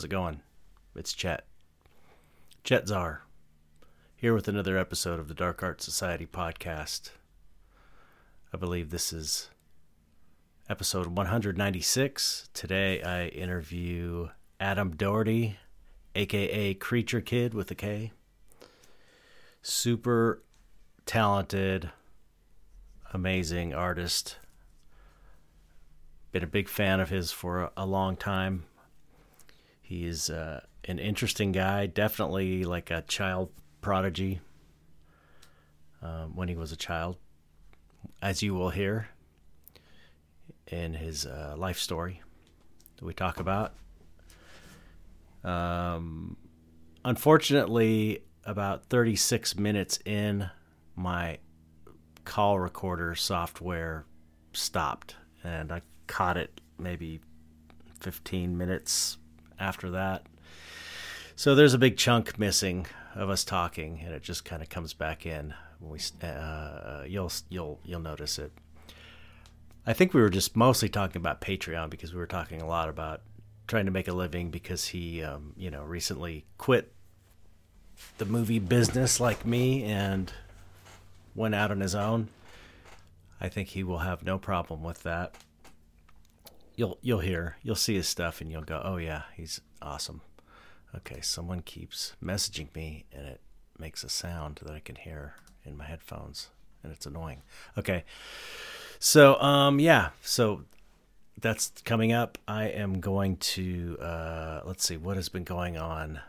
How's it going? It's Chet. Chet Zar. Here with another episode of the Dark Art Society podcast. I believe this is episode 196. Today I interview Adam Doherty, aka Creature Kid with a K. Super talented, amazing artist been a big fan of his for a long time. He is uh, an interesting guy, definitely like a child prodigy um, when he was a child, as you will hear in his uh, life story that we talk about. Um, unfortunately, about 36 minutes in, my call recorder software stopped, and I caught it maybe 15 minutes after that. So there's a big chunk missing of us talking, and it just kind of comes back in. When we, uh, you'll you'll you'll notice it. I think we were just mostly talking about Patreon because we were talking a lot about trying to make a living because he, um, you know, recently quit the movie business like me and went out on his own. I think he will have no problem with that you'll you'll hear you'll see his stuff and you'll go oh yeah he's awesome. Okay someone keeps messaging me and it makes a sound that i can hear in my headphones and it's annoying. Okay so um yeah so that's coming up. I am going to uh let's see what has been going on?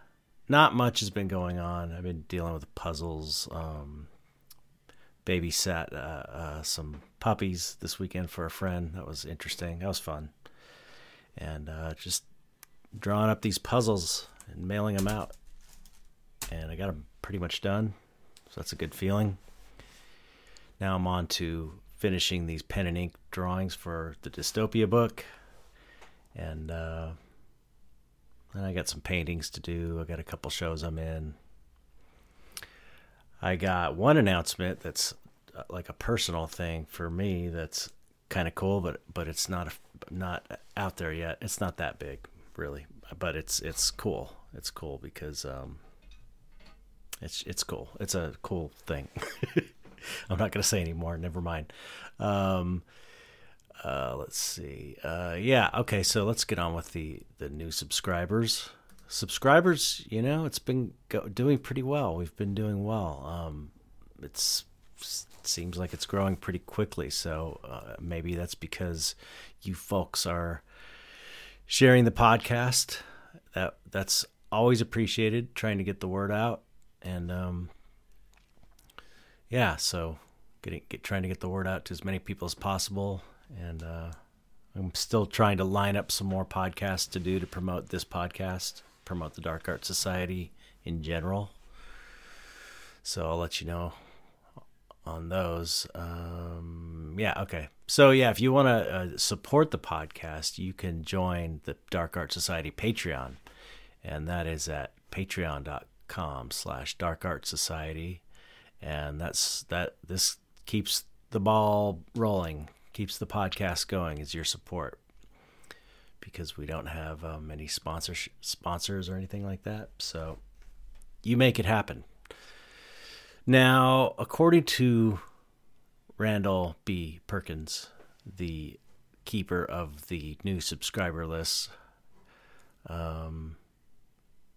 Not much has been going on. I've been dealing with puzzles um babysat uh, uh, some puppies this weekend for a friend. That was interesting. That was fun and uh, just drawing up these puzzles and mailing them out. And I got them pretty much done, so that's a good feeling. Now I'm on to finishing these pen and ink drawings for the dystopia book, and uh, then I got some paintings to do. I got a couple shows I'm in. I got one announcement that's uh, like a personal thing for me that's kind of cool, but but it's not a, not out there yet. It's not that big, really, but it's it's cool. It's cool because um, it's it's cool. It's a cool thing. I'm not gonna say anymore. Never mind. Um, uh, let's see. Uh, yeah. Okay. So let's get on with the the new subscribers. Subscribers, you know, it's been go- doing pretty well. We've been doing well. Um, it's seems like it's growing pretty quickly. So uh, maybe that's because you folks are sharing the podcast. That that's always appreciated. Trying to get the word out, and um, yeah, so getting get trying to get the word out to as many people as possible, and uh, I'm still trying to line up some more podcasts to do to promote this podcast, promote the Dark Art Society in general. So I'll let you know on those. Um, yeah, okay. So yeah, if you want to uh, support the podcast, you can join the Dark Art Society Patreon, and that is at patreon.com slash dark art society and that's that this keeps the ball rolling keeps the podcast going is your support because we don't have um, sponsors sponsors or anything like that so you make it happen now, according to Randall B. Perkins, the keeper of the new subscriber list, um,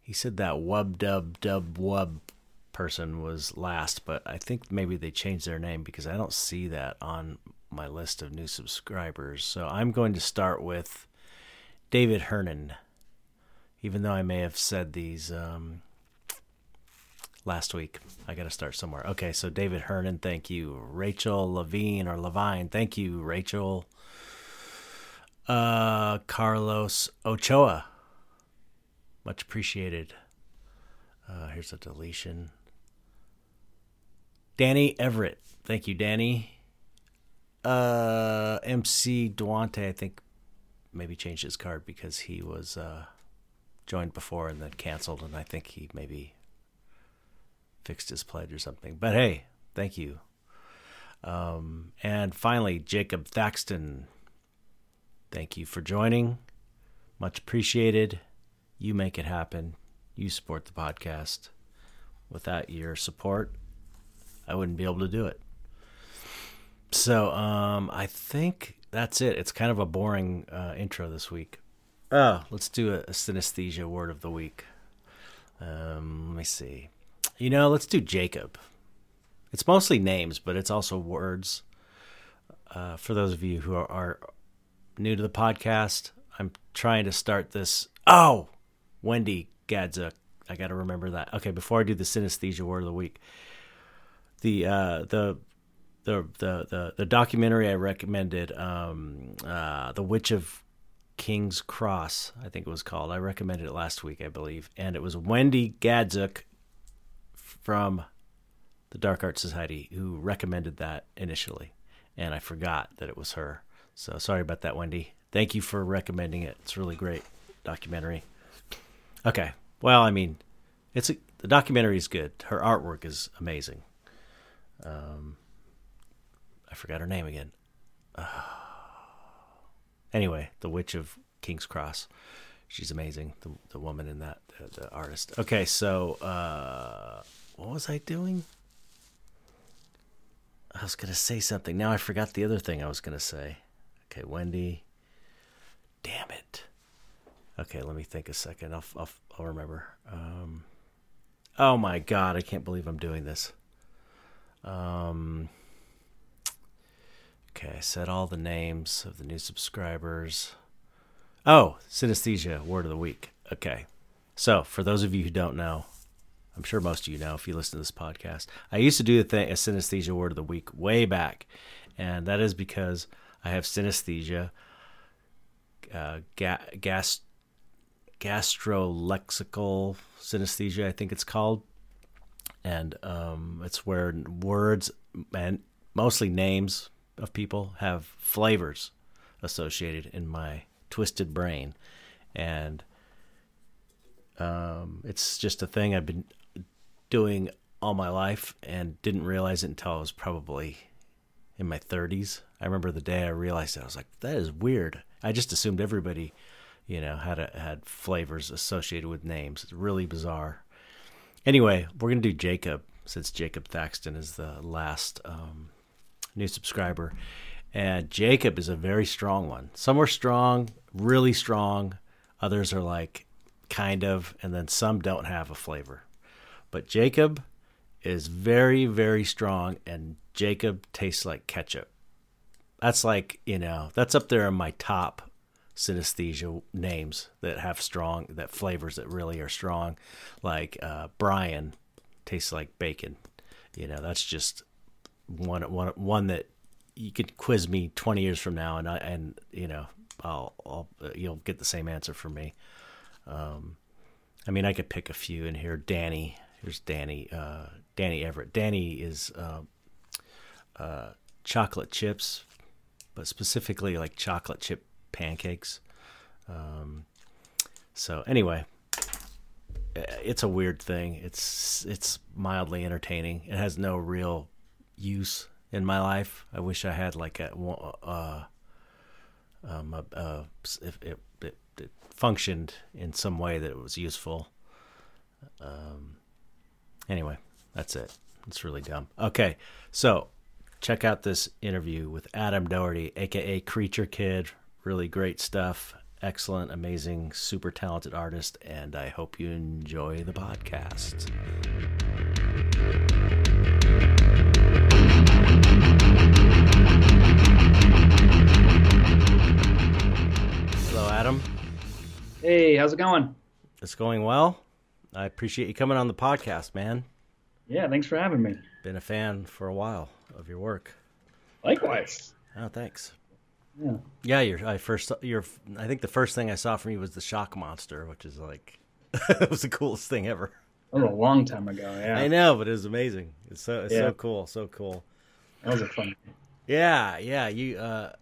he said that wub dub dub wub person was last, but I think maybe they changed their name because I don't see that on my list of new subscribers. So I'm going to start with David Hernan, even though I may have said these um, last week. I got to start somewhere. Okay, so David Hernan, thank you. Rachel Levine or Levine, thank you. Rachel. Uh, Carlos Ochoa, much appreciated. Uh, here's a deletion. Danny Everett, thank you, Danny. Uh, MC Duante, I think maybe changed his card because he was uh, joined before and then canceled, and I think he maybe fixed his pledge or something. But hey, thank you. Um, and finally, Jacob Thaxton, thank you for joining. Much appreciated. You make it happen. You support the podcast. Without your support, I wouldn't be able to do it. So, um, I think that's it. It's kind of a boring uh, intro this week. Oh, let's do a, a synesthesia word of the week. Um, let me see. You know, let's do Jacob. It's mostly names, but it's also words. Uh, for those of you who are, are new to the podcast, I'm trying to start this. Oh, Wendy Gadzuk. I got to remember that. Okay, before I do the synesthesia word of the week, the uh, the the the the, the documentary I recommended, um, uh, "The Witch of King's Cross," I think it was called. I recommended it last week, I believe, and it was Wendy Gadzuk from the Dark Art Society who recommended that initially, and I forgot that it was her. So sorry about that, Wendy. Thank you for recommending it. It's really great documentary. Okay, well, I mean, it's a, the documentary is good. Her artwork is amazing. Um, I forgot her name again. Uh, anyway, the Witch of King's Cross. She's amazing. The the woman in that the, the artist. Okay, so uh, what was I doing? I was gonna say something. Now I forgot the other thing I was gonna say. Okay, Wendy. Damn it. Okay, let me think a second. I'll I'll, I'll remember. Um, oh my god, I can't believe I'm doing this. Um. Okay, I said all the names of the new subscribers. Oh, synesthesia word of the week. Okay. So, for those of you who don't know, I'm sure most of you know if you listen to this podcast. I used to do the thing, a synesthesia word of the week way back, and that is because I have synesthesia, uh, ga- gas, gastrolexical synesthesia, I think it's called, and um, it's where words and mostly names of people have flavors associated in my twisted brain, and um, it's just a thing I've been doing all my life and didn't realize it until I was probably in my 30s. I remember the day I realized it. I was like, that is weird. I just assumed everybody, you know, had a, had flavors associated with names. It's really bizarre. Anyway, we're gonna do Jacob since Jacob Thaxton is the last um, new subscriber, and Jacob is a very strong one. Some are strong, really strong. Others are like kind of, and then some don't have a flavor. But Jacob is very, very strong, and Jacob tastes like ketchup. That's like, you know, that's up there in my top synesthesia names that have strong, that flavors that really are strong. Like uh, Brian tastes like bacon. You know, that's just one, one, one that you could quiz me 20 years from now, and I, and you know, I'll, I'll you'll get the same answer from me. Um, I mean, I could pick a few in here. Danny, here's Danny. Uh, Danny Everett. Danny is uh, uh, chocolate chips, but specifically like chocolate chip pancakes. Um, so anyway, it's a weird thing. It's it's mildly entertaining. It has no real use in my life. I wish I had like a uh, um, a, a, if it, it, it, functioned in some way that it was useful. Um, anyway, that's it. It's really dumb. Okay, so check out this interview with Adam Doherty, aka Creature Kid. Really great stuff. Excellent, amazing, super talented artist, and I hope you enjoy the podcast. Hello, Adam. Hey, how's it going? It's going well. I appreciate you coming on the podcast, man. Yeah, thanks for having me. Been a fan for a while of your work. Likewise. Oh, thanks. Yeah. Yeah, your I first your I think the first thing I saw from you was the Shock Monster, which is like it was the coolest thing ever. That was a long time ago. Yeah. I know, but it was amazing. It's so it's Yeah. so cool, so cool. That was a fun. Yeah, yeah. You uh,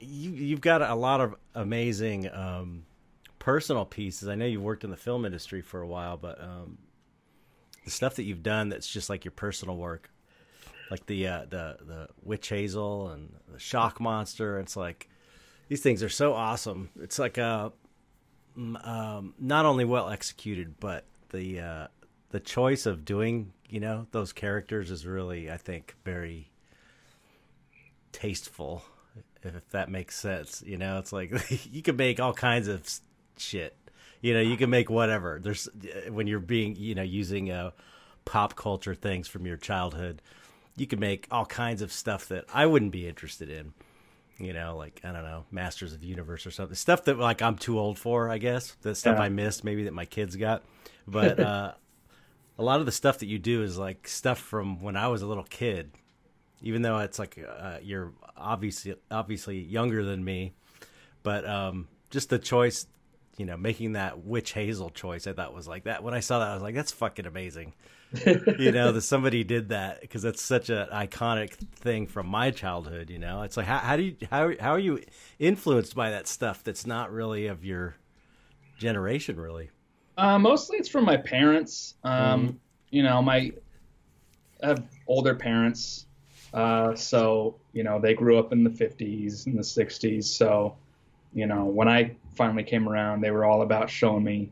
you you've got a lot of amazing um, personal pieces. I know you've worked in the film industry for a while, but um, the stuff that you've done that's just like your personal work, like the uh, the the witch hazel and the shock monster. It's like these things are so awesome. It's like a um, not only well executed, but the uh, the choice of doing you know those characters is really I think very tasteful, if that makes sense. You know, it's like you can make all kinds of shit. You know, you can make whatever. There's when you're being you know using uh, pop culture things from your childhood, you can make all kinds of stuff that I wouldn't be interested in you know, like I don't know, Masters of the Universe or something. Stuff that like I'm too old for, I guess. The stuff yeah. I missed, maybe that my kids got. But uh, a lot of the stuff that you do is like stuff from when I was a little kid. Even though it's like uh, you're obviously obviously younger than me, but um, just the choice, you know, making that witch hazel choice, I thought was like that. When I saw that, I was like, that's fucking amazing. you know that somebody did that because that's such an iconic thing from my childhood you know it's like how, how do you how, how are you influenced by that stuff that's not really of your generation really uh, mostly it's from my parents um, mm you know my I have older parents uh, so you know they grew up in the 50s and the 60s so you know when i finally came around they were all about showing me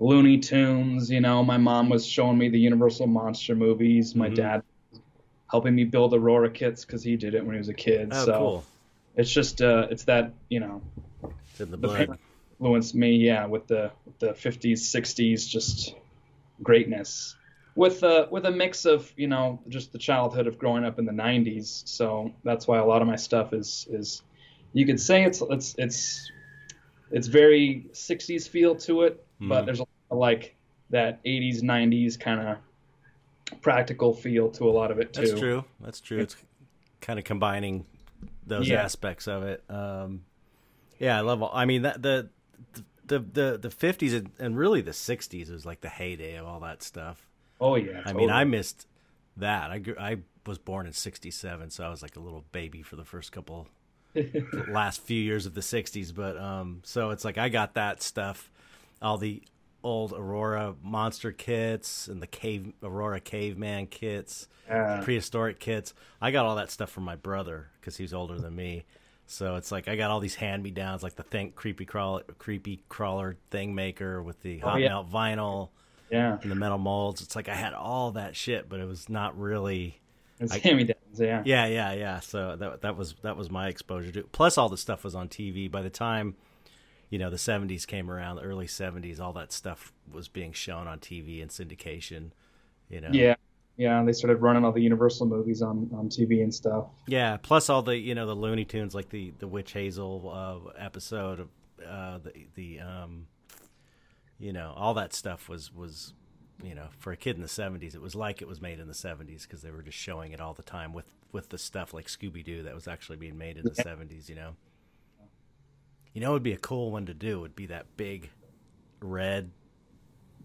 Looney Tunes. You know, my mom was showing me the Universal monster movies. My mm-hmm. dad helping me build Aurora kits because he did it when he was a kid. Oh, so cool. it's just uh, it's that you know, it's in the, the. Influenced me, yeah, with the the 50s, 60s, just greatness. With a with a mix of you know just the childhood of growing up in the 90s. So that's why a lot of my stuff is is you could say it's it's it's it's very 60s feel to it, mm. but there's a like that 80s 90s kind of practical feel to a lot of it too. That's true. That's true. It's kind of combining those yeah. aspects of it. Um, yeah, I love. All, I mean, that the the the the fifties and, and, really the sixties was like the heyday of all that stuff. Oh yeah. Totally. I mean, I missed that. I grew, I was born in '67, so I was like a little baby for the first couple last few years of the '60s. But um, so it's like I got that stuff, all the old Aurora monster kits and the cave Aurora caveman kits, prehistoric kits. I got all that stuff from my brother because he's older than me. So it's like I got all these hand me downs, like the think creepy crawler, creepy crawler thing maker with the hot oh, yeah. melt vinyl, yeah, and the metal molds. It's like I had all that shit, but it was not really. It's hand downs, yeah. Yeah, yeah, yeah. So that that was that was my exposure to. Plus, all the stuff was on TV. By the time you know the 70s came around the early 70s all that stuff was being shown on tv and syndication you know yeah yeah they started running all the universal movies on on tv and stuff yeah plus all the you know the looney tunes like the the witch hazel uh, episode of uh, the the um you know all that stuff was was you know for a kid in the 70s it was like it was made in the 70s because they were just showing it all the time with with the stuff like scooby-doo that was actually being made in the yeah. 70s you know you know, it would be a cool one to do. Would be that big red.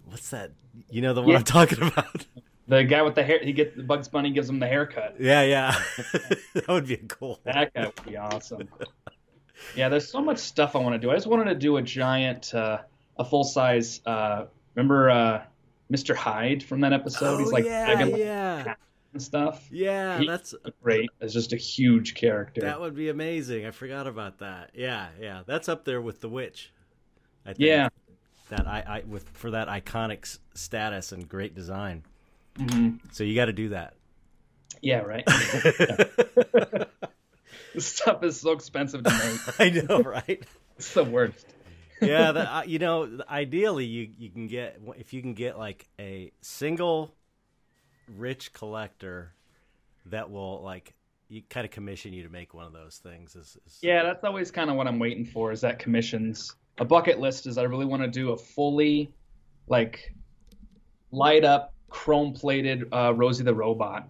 What's that? You know the one yeah. I'm talking about. The guy with the hair. He gets the Bugs Bunny gives him the haircut. Yeah, yeah. that would be cool. That guy would be awesome. yeah, there's so much stuff I want to do. I just wanted to do a giant, uh, a full size. Uh, remember uh, Mr. Hyde from that episode? Oh, He's like yeah, yeah and stuff. Yeah, he, that's great. As just a huge character. That would be amazing. I forgot about that. Yeah, yeah, that's up there with the witch. I think. Yeah, that I, I with for that iconic status and great design. Mm-hmm. So you got to do that. Yeah, right. this stuff is so expensive to make. I know, right? it's the worst. Yeah, the, uh, you know, ideally you you can get if you can get like a single rich collector that will like you kind of commission you to make one of those things is, is... yeah that's always kind of what i'm waiting for is that commissions. A bucket list is i really want to do a fully like light up chrome plated uh, rosie the robot.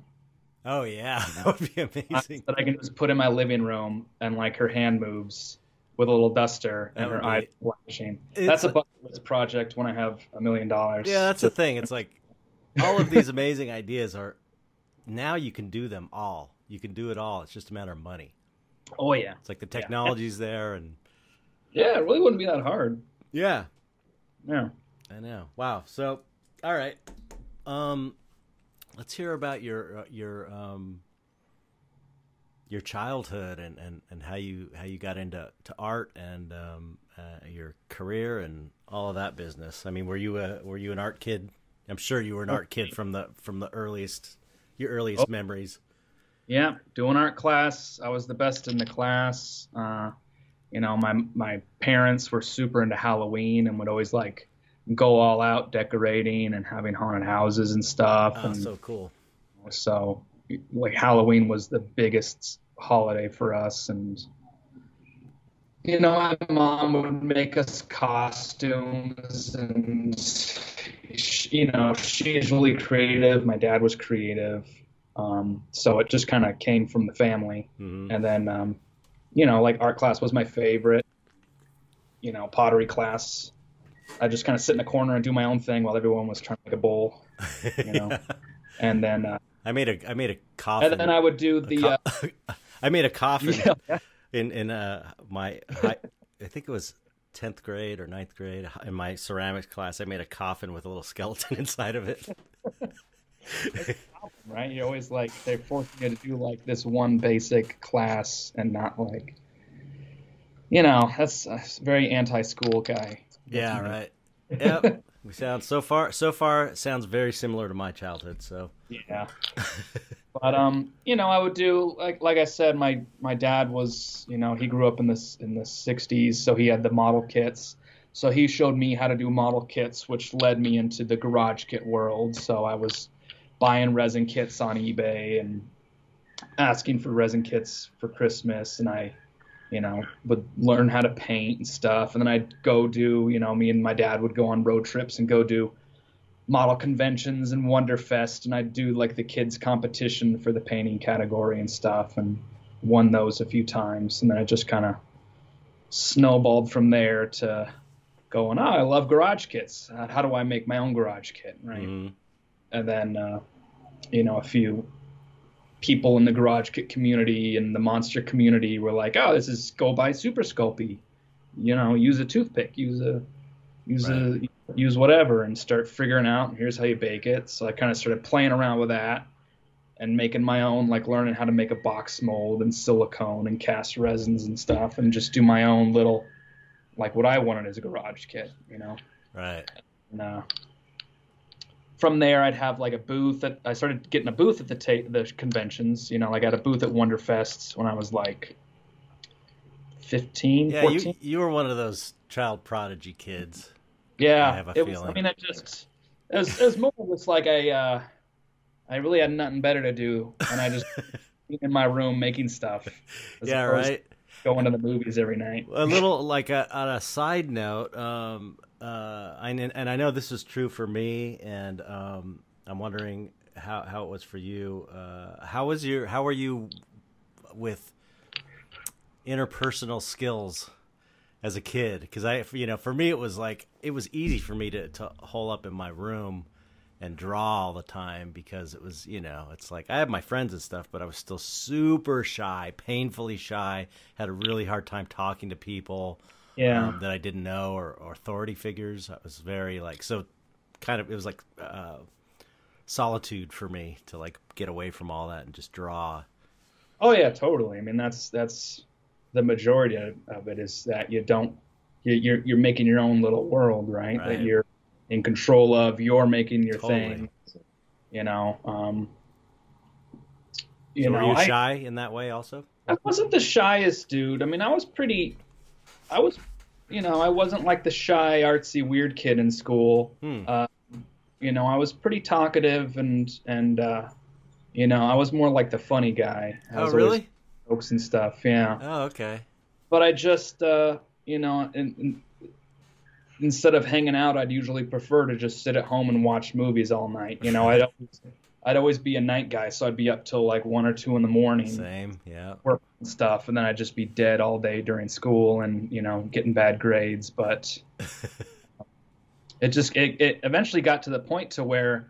Oh yeah. That would be amazing. That i can just put in my living room and like her hand moves with a little duster and her eyes flashing that's a bucket list project when i have a million dollars yeah that's the thing it's like all of these amazing ideas are now you can do them all. You can do it all. It's just a matter of money. Oh yeah. It's like the technology's yeah. there and Yeah, it really wouldn't be that hard. Yeah. Yeah. I know. Wow. So, all right. Um let's hear about your uh, your um your childhood and, and, and how you how you got into to art and um, uh, your career and all of that business. I mean, were you a were you an art kid? I'm sure you were an art kid from the from the earliest your earliest oh. memories. Yeah, doing art class. I was the best in the class. Uh, you know, my my parents were super into Halloween and would always like go all out decorating and having haunted houses and stuff. Oh, and so cool. So like Halloween was the biggest holiday for us. And you know my mom would make us costumes and she, you know she's really creative. My dad was creative. Um, so it just kind of came from the family. Mm-hmm. and then um, you know like art class was my favorite. You know pottery class. I just kind of sit in the corner and do my own thing while everyone was trying to make a bowl you know? And then uh, I made a I made a coffin. And then I would do the. Co- uh, I made a coffin yeah. in in uh, my high, I think it was tenth grade or 9th grade in my ceramics class. I made a coffin with a little skeleton inside of it. right? You always like they're forcing you to do like this one basic class and not like, you know, that's a very anti-school guy. Yeah, right. Yep. We sound so far so far sounds very similar to my childhood. So yeah, but um, you know, I would do like like I said, my my dad was you know he grew up in this in the '60s, so he had the model kits. So he showed me how to do model kits, which led me into the garage kit world. So I was buying resin kits on eBay and asking for resin kits for Christmas, and I you know, would learn how to paint and stuff. And then I'd go do, you know, me and my dad would go on road trips and go do model conventions and Wonderfest. And I'd do like the kids competition for the painting category and stuff and won those a few times. And then I just kind of snowballed from there to going, oh, I love garage kits. How do I make my own garage kit? Right. Mm-hmm. And then, uh, you know, a few people in the garage kit community and the monster community were like, "Oh, this is go buy Super Sculpey. You know, use a toothpick, use a use right. a use whatever, and start figuring out here's how you bake it." So I kind of started playing around with that and making my own, like learning how to make a box mold and silicone and cast resins and stuff, and just do my own little, like what I wanted as a garage kit, you know. Right. And, uh, from there, I'd have like a booth. At, I started getting a booth at the ta- the conventions. You know, like I had a booth at Wonderfest when I was like 15, yeah, 14. You, you were one of those child prodigy kids. Yeah, I have a it feeling. Was, I mean, I just it was, it was more just like I uh, I really had nothing better to do, and I just in my room making stuff. Yeah, right. Going to the movies every night. A little like a, on a side note, um, uh, and I know this is true for me, and um, I'm wondering how how it was for you. Uh, how was your how were you with interpersonal skills as a kid? Because I you know for me it was like it was easy for me to to hole up in my room and draw all the time because it was you know it's like I had my friends and stuff, but I was still super shy, painfully shy. Had a really hard time talking to people yeah. um, that I didn't know or, or, authority figures. I was very like so kind of it was like uh, solitude for me to like get away from all that and just draw. Oh yeah, totally. I mean that's that's the majority of it is that you don't you're you're making your own little world, right? right. That you're in control of. You're making your totally. thing. You know. Um, you so know, were you shy I, in that way also? I wasn't the shyest dude. I mean, I was pretty I was, you know, I wasn't like the shy, artsy, weird kid in school. Hmm. Uh, you know, I was pretty talkative and and uh, you know, I was more like the funny guy. I oh, really? Jokes and stuff. Yeah. Oh, okay. But I just, uh, you know, in, in, instead of hanging out, I'd usually prefer to just sit at home and watch movies all night. You know, always, I'd always be a night guy, so I'd be up till like one or two in the morning. Same, yeah. Work and stuff, and then I'd just be dead all day during school and you know getting bad grades. But it just it, it eventually got to the point to where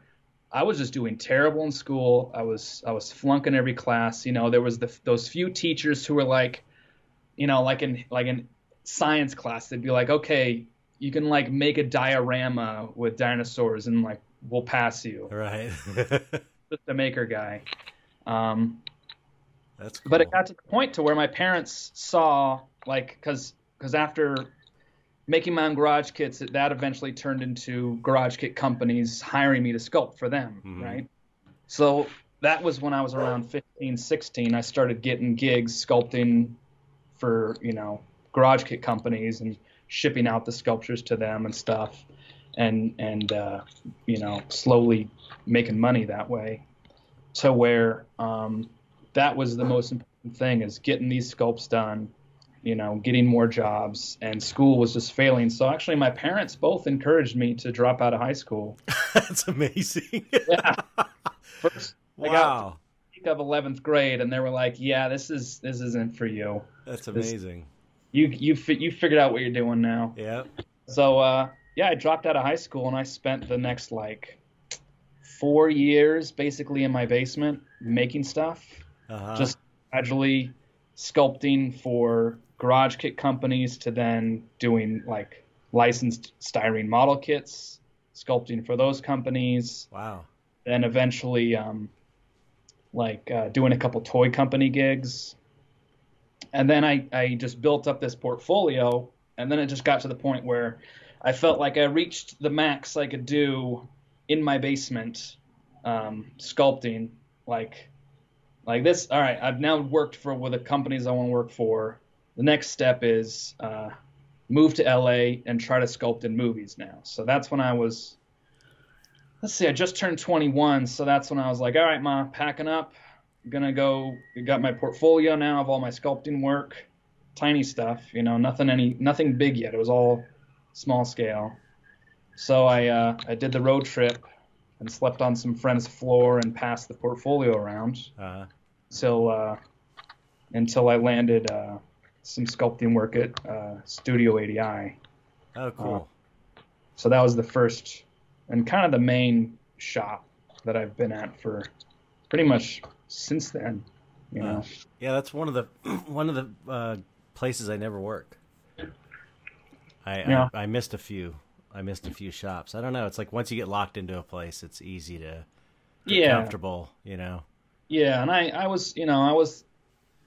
I was just doing terrible in school. I was I was flunking every class. You know, there was the, those few teachers who were like, you know, like in like in science class, they'd be like, okay, you can like make a diorama with dinosaurs and like we'll pass you. Right. Just a maker guy. Um, That's cool. but it got to the point to where my parents saw like because because after making my own garage kits that, that eventually turned into garage kit companies hiring me to sculpt for them Mhm. right so that was when i was around 15 16 i started getting gigs sculpting for you know garage kit companies and shipping out the sculptures to them and stuff and and uh, you know slowly making money that way to where um, that was the most important thing is getting these sculpts done you know getting more jobs and school was just failing so actually my parents both encouraged me to drop out of high school That's amazing. yeah first I got- wow. of 11th grade and they were like yeah this is this isn't for you That's amazing. you you fi- you figured out what you're doing now Yeah. so uh yeah i dropped out of high school and i spent the next like four years basically in my basement making stuff Uh-huh. just gradually sculpting for garage kit companies to then doing like licensed styrene model kits sculpting for those companies wow. then eventually um, like uh, doing a couple toy company gigs and then I, I just built up this portfolio and then it just got to the point where i felt like i reached the max i could do in my basement um, sculpting like like this all right i've now worked for with the companies i want to work for the next step is uh, move to la and try to sculpt in movies now so that's when i was let's see, I just turned 21, so that's when I was like, all right, ma, packing up. Gonna go. Got my portfolio now of all my sculpting work, tiny stuff, you know, nothing any, nothing big yet. It was all small scale. So I, uh, I did the road trip and slept on some friend's floor and passed the portfolio around Uh-huh. till, uh, until I landed uh, some sculpting work at uh, Studio ADI. Oh, cool. So that was the first and kind of the main shop that I've been at for pretty much since then. You know, Yeah, that's one of the one of the uh, places I never worked. I, Yeah. I I missed a few. I missed a few shops. I don't know. It's like once you get locked into a place, it's easy to get yeah, comfortable. You know. yeah. And I, I was, you know, I was,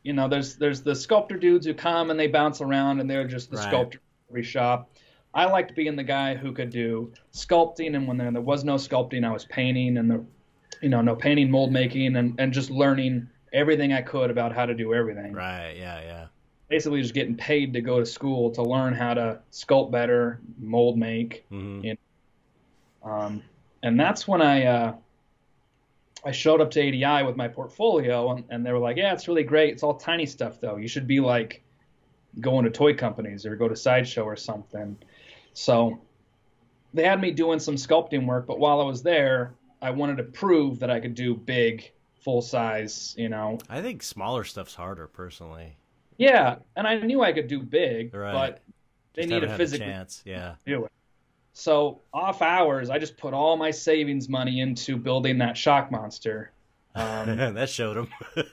you know, there's there's the sculptor dudes who come and they bounce around and they're just the Right. sculptor every shop. I liked being the guy who could do sculpting, and when there, there was no sculpting, I was painting and the, you know, no painting, mold making, and and just learning everything I could about how to do everything. Right. Yeah. Yeah. Basically just getting paid to go to school to learn how to sculpt better, mold make, hmm Yeah. um, and that's when I uh, I showed up to ADI with my portfolio, and, and they were like, "Yeah, it's really great. It's all tiny stuff, though. You should be like going to toy companies or go to sideshow or something." So they had me doing some sculpting work, but while I was there, I wanted to prove that I could do big, full size, you know, I think smaller stuff's harder, personally. Yeah. And I knew I could do big, Right. but they Just need a physical chance. Yeah. do it. So off hours, I just put all my savings money into building that shock monster. Um, that showed him.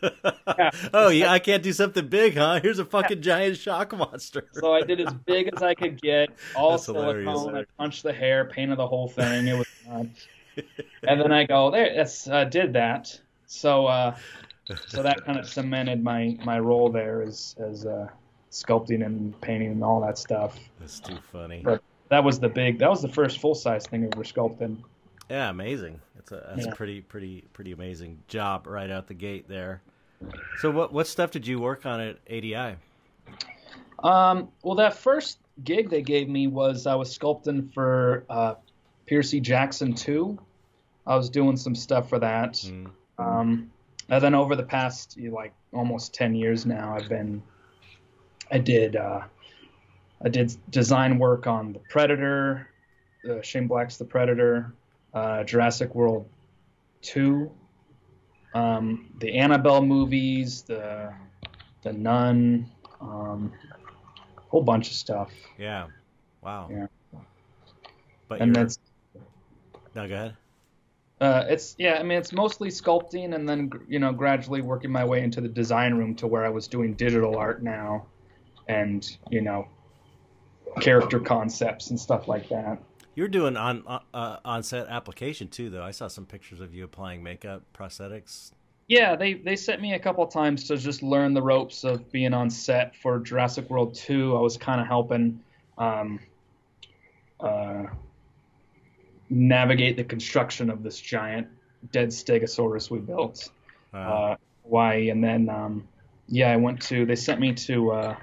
Yeah. oh yeah, I can't do something big, huh? Here's a fucking giant shock monster. so I did as big as I could get, all That's hilarious. silicone. I punched the hair, painted the whole thing. It was nuts. and then I go there. That's uh, did that. So uh, so that kind of cemented my my role there as as uh, sculpting and painting and all that stuff. That's too funny. But- That was the big. That was the first full size thing we were sculpting. Yeah, amazing. That's a that's Yeah. a pretty pretty pretty amazing job right out the gate there. So what what stuff did you work on at ADI? Um, well, that first gig they gave me was I was sculpting for uh, Percy Jackson 2. I was doing some stuff for that. Mm. Um, and then over the past like almost 10 years now, I've been, I did, uh, I did design work on The Predator, uh, Shane Black's The Predator, uh, Jurassic World 2, um, the Annabelle movies, the, the Nun, um, a whole bunch of stuff. Yeah. Wow. Yeah. But and that's no, go ahead. Uh, it's yeah. I mean, it's mostly sculpting, and then you know, gradually working my way into the design room to where I was doing digital art now, and you know, character concepts and stuff like that. You're doing on uh, on set application too, though. I saw some pictures of you applying makeup, prosthetics. Yeah, they they sent me a couple times to just learn the ropes of being on set for Jurassic World 2. I was kind of helping um, uh, navigate the construction of this giant dead Stegosaurus we built, Wow. uh, Hawaii, and then um, yeah, I went to. They sent me to uh,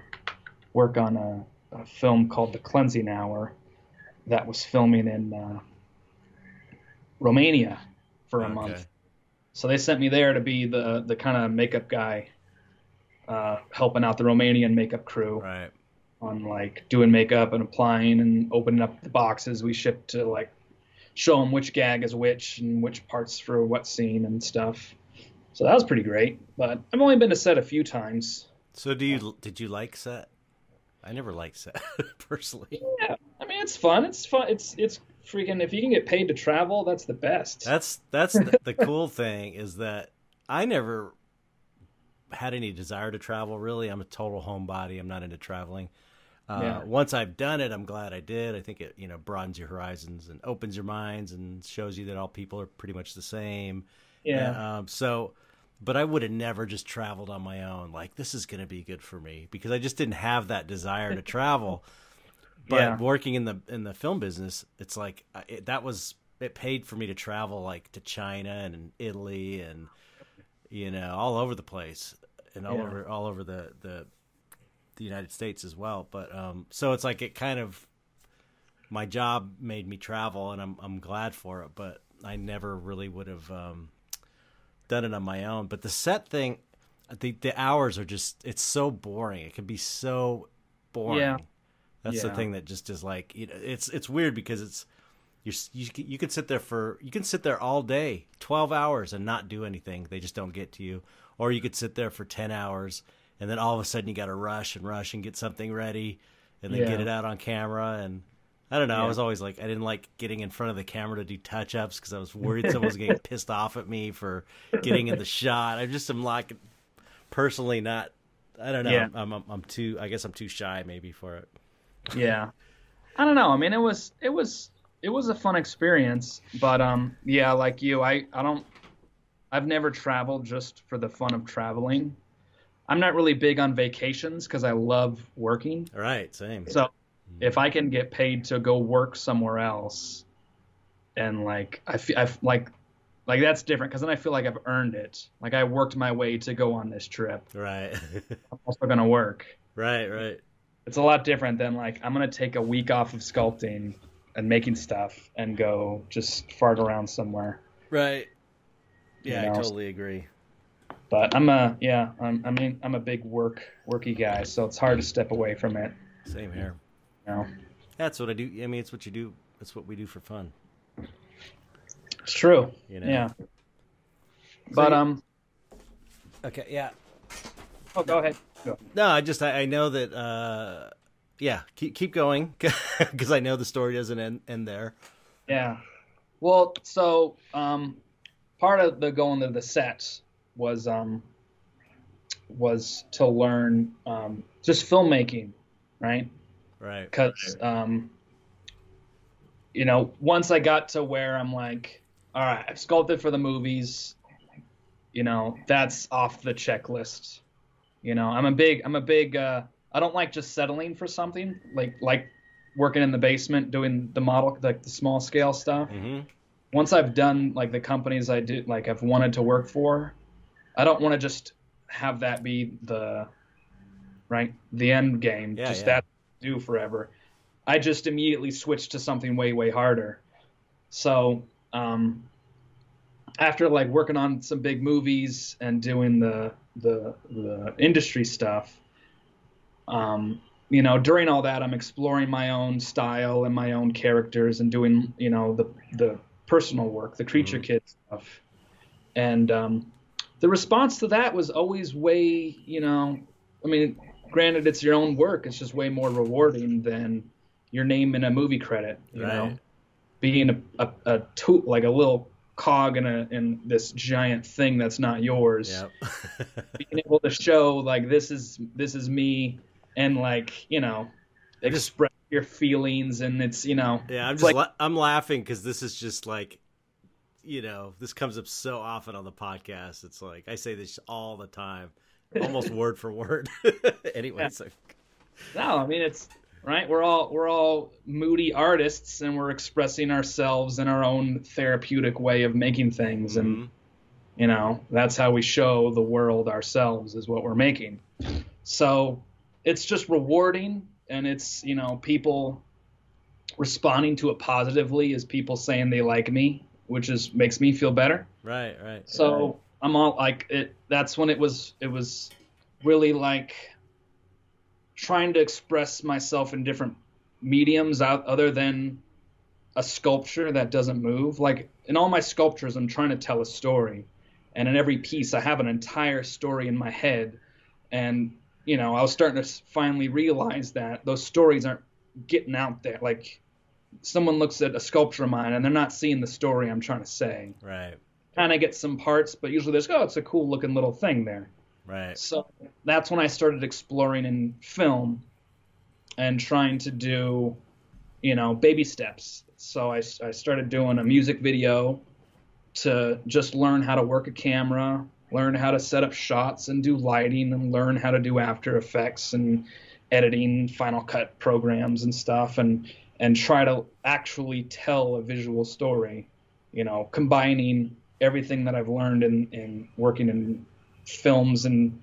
work on a, a film called The Cleansing Hour that was filming in uh, Romania for a Okay. month. So they sent me there to be the the kind of makeup guy, uh, helping out the Romanian makeup crew right. on like doing makeup and applying and opening up the boxes we shipped to like show them which gag is which and which parts for what scene and stuff. So that was pretty great. But I've only been to set a few times. So do you did you like set? I never liked set personally. Yeah, I mean it's fun. It's fun. It's it's freaking. If you can get paid to travel, that's the best. That's that's the, the cool thing is that I never had any desire to travel. Really, I'm a total homebody. I'm not into traveling. Uh, Yeah. Once I've done it, I'm glad I did. I think it you know broadens your horizons and opens your minds and shows you that all people are pretty much the same. yeah, And, um, so, but I would have never just traveled on my own. Like this is going to be good for me because I just didn't have that desire to travel. But Yeah. working in the in the film business, it's like it, that was it paid for me to travel like to China and Italy and you know all over the place and all Yeah. over all over the the the United States as well. But um, so it's like it kind of my job made me travel, and I'm I'm glad for it. But I never really would have um, done it on my own. But the set thing, the the hours are just it's so boring. It can be so boring. Yeah. That's the thing that just is like you know, it's it's weird because it's you you can sit there for you can sit there all day, twelve hours, and not do anything. They just don't get to you. Or you could sit there for ten hours, and then all of a sudden you got to rush and rush and get something ready, and then Yeah. get it out on camera. And I don't know. I was always like I didn't like getting in front of the camera to do touch ups because I was worried someone was getting pissed off at me for getting in the shot. I just am like personally not. I don't know. Yeah. I'm, I'm I'm too. I guess I'm too shy maybe for it. yeah. I don't know. I mean, it was it was it was a fun experience, but um, yeah, like you, I I don't. I've never traveled just for the fun of traveling. I'm not really big on vacations because I love working. All right, same. So if I can get paid to go work somewhere else, and like I feel like like that's different because then I feel like I've earned it. Like I worked my way to go on this trip. Right. I'm also gonna work. right, right. It's a lot different than like I'm gonna take a week off of sculpting and making stuff and go just fart around somewhere. Right. Yeah, You know? I totally agree. But I'm a yeah I'm I mean I'm a big work worky guy, so it's hard to step away from it. Same here. You know, That's what I do. I mean, it's what you do. It's what we do for fun. it's true. You know. Yeah. But you- um. Okay. Yeah. Oh, go ahead. Go. No, I just I, I know that. uh Yeah, keep keep going because I know the story doesn't end end there. Yeah. Well, so um, part of the going to the sets was um, was to learn um, just filmmaking, right? Right. Because um, you know, once I got to where I'm like, all right, I've sculpted for the movies. You know, that's off the checklist. You know, I'm a big, I'm a big. Uh, I don't like just settling for something like like working in the basement doing the model like the small scale stuff hmm once I've done like the companies I do like I've wanted to work for, I don't want to just have that be the right the end game. Yeah, just yeah. that do forever. I just immediately switched to something way way harder. So um, after like working on some big movies and doing the the the industry stuff, um, you know, during all that, I'm exploring my own style and my own characters and doing, you know, the the personal work, the creature Mhm. kid stuff. And um, the response to that was always way, you know, I mean, granted, it's your own work. It's just way more rewarding than your name in a movie credit, you know, being a, a, a tool, like a little cog in a in this giant thing that's not yours Yep. being able to show like this is this is me and like you know just- express your feelings and it's you know yeah, I'm just like la- I'm laughing because this is just like you know, this comes up so often on the podcast. It's like I say this all the time, almost word for word. anyway, Yeah. so No, I mean it's right. We're all we're all moody artists, and we're expressing ourselves in our own therapeutic way of making things, and Mhm. you know that's how we show the world ourselves is what we're making. So it's just rewarding, and it's you know people responding to it positively is people saying they like me, which is makes me feel better. right, right. So I'm all like it. That's when it was. It was really like trying to express myself in different mediums out other than a sculpture that doesn't move. Like in all my sculptures, I'm trying to tell a story, and in every piece, I have an entire story in my head. And you know, I was starting to finally realize that those stories aren't getting out there. Like someone looks at a sculpture of mine and they're not seeing the story I'm trying to say Right, kind of get some parts, but usually there's oh, it's a cool looking little thing there. right. So that's when I started exploring in film and trying to do, you know, baby steps. So I, I started doing a music video to just learn how to work a camera, learn how to set up shots and do lighting, and learn how to do After Effects and editing, Final Cut programs and stuff, and and try to actually tell a visual story. You know, combining everything that I've learned in in working in films and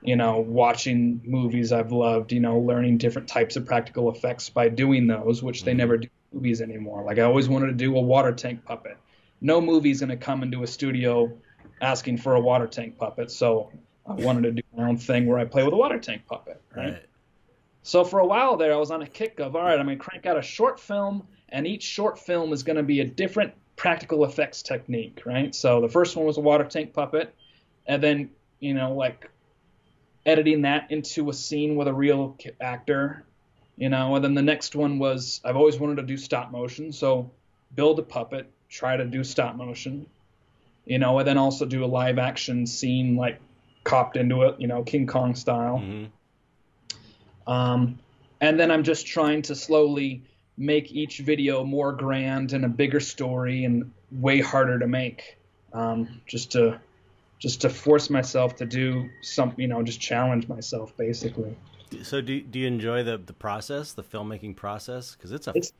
you know watching movies I've loved. You know, learning different types of practical effects by doing those, which they Mhm. never do in movies anymore. Like I always wanted to do a water tank puppet. No movie's gonna come into a studio asking for a water tank puppet, so I wanted to do my own thing where I play with a water tank puppet. Right. Right. So for a while there, I was on a kick of all right, I'm gonna crank out a short film, and each short film is gonna be a different practical effects technique, right? So the first one was a water tank puppet, and then you know like editing that into a scene with a real actor, you know, and then the next one was I've always wanted to do stop motion, so build a puppet, try to do stop motion, you know, and then also do a live action scene like copped into it, you know, King Kong style. hmm Um, and then I'm just trying to slowly make each video more grand and a bigger story and way harder to make. Um, just to just to force myself to do some, you know, just challenge myself basically. So do do you enjoy the the process, the filmmaking process? Because it's a It's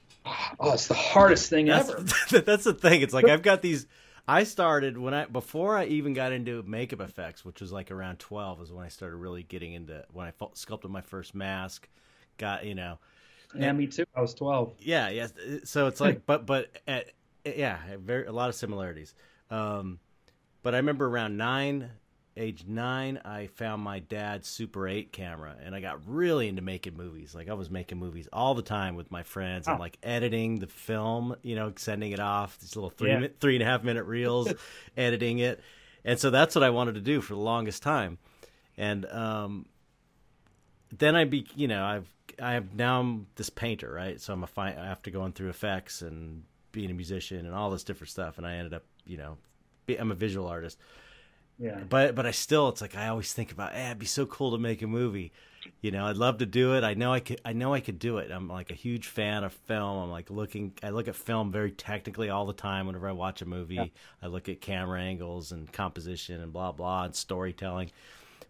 oh, it's the hardest thing that's, ever. that's the thing. It's like I've got these. I started when I before I even got into makeup effects, which was like around twelve, is when I started really getting into when I sculpted my first mask. Got you know, Yeah, me too. I was 12. yeah, yeah. So it's like, but but at, yeah, very a lot of similarities. Um, but I remember around nine, age nine, I found my dad's Super Eight camera, and I got really into making movies. Like I was making movies all the time with my friends, and like editing the film, you know, sending it off these little three Yeah. three and a half minute reels, editing it, and so that's what I wanted to do for the longest time, and um, then I be you know I've I have now I'm this painter right? So I'm a fine after going through effects and being a musician and all this different stuff. And I ended up you know be, I'm a visual artist Yeah. but but I still it's like I always think about eh, it'd be so cool to make a movie. You know I'd love to do it. I know I could I know I could do it. I'm like a huge fan of film. I'm like looking I look at film very technically all the time whenever I watch a movie. Yeah. I look at camera angles and composition and blah blah and storytelling.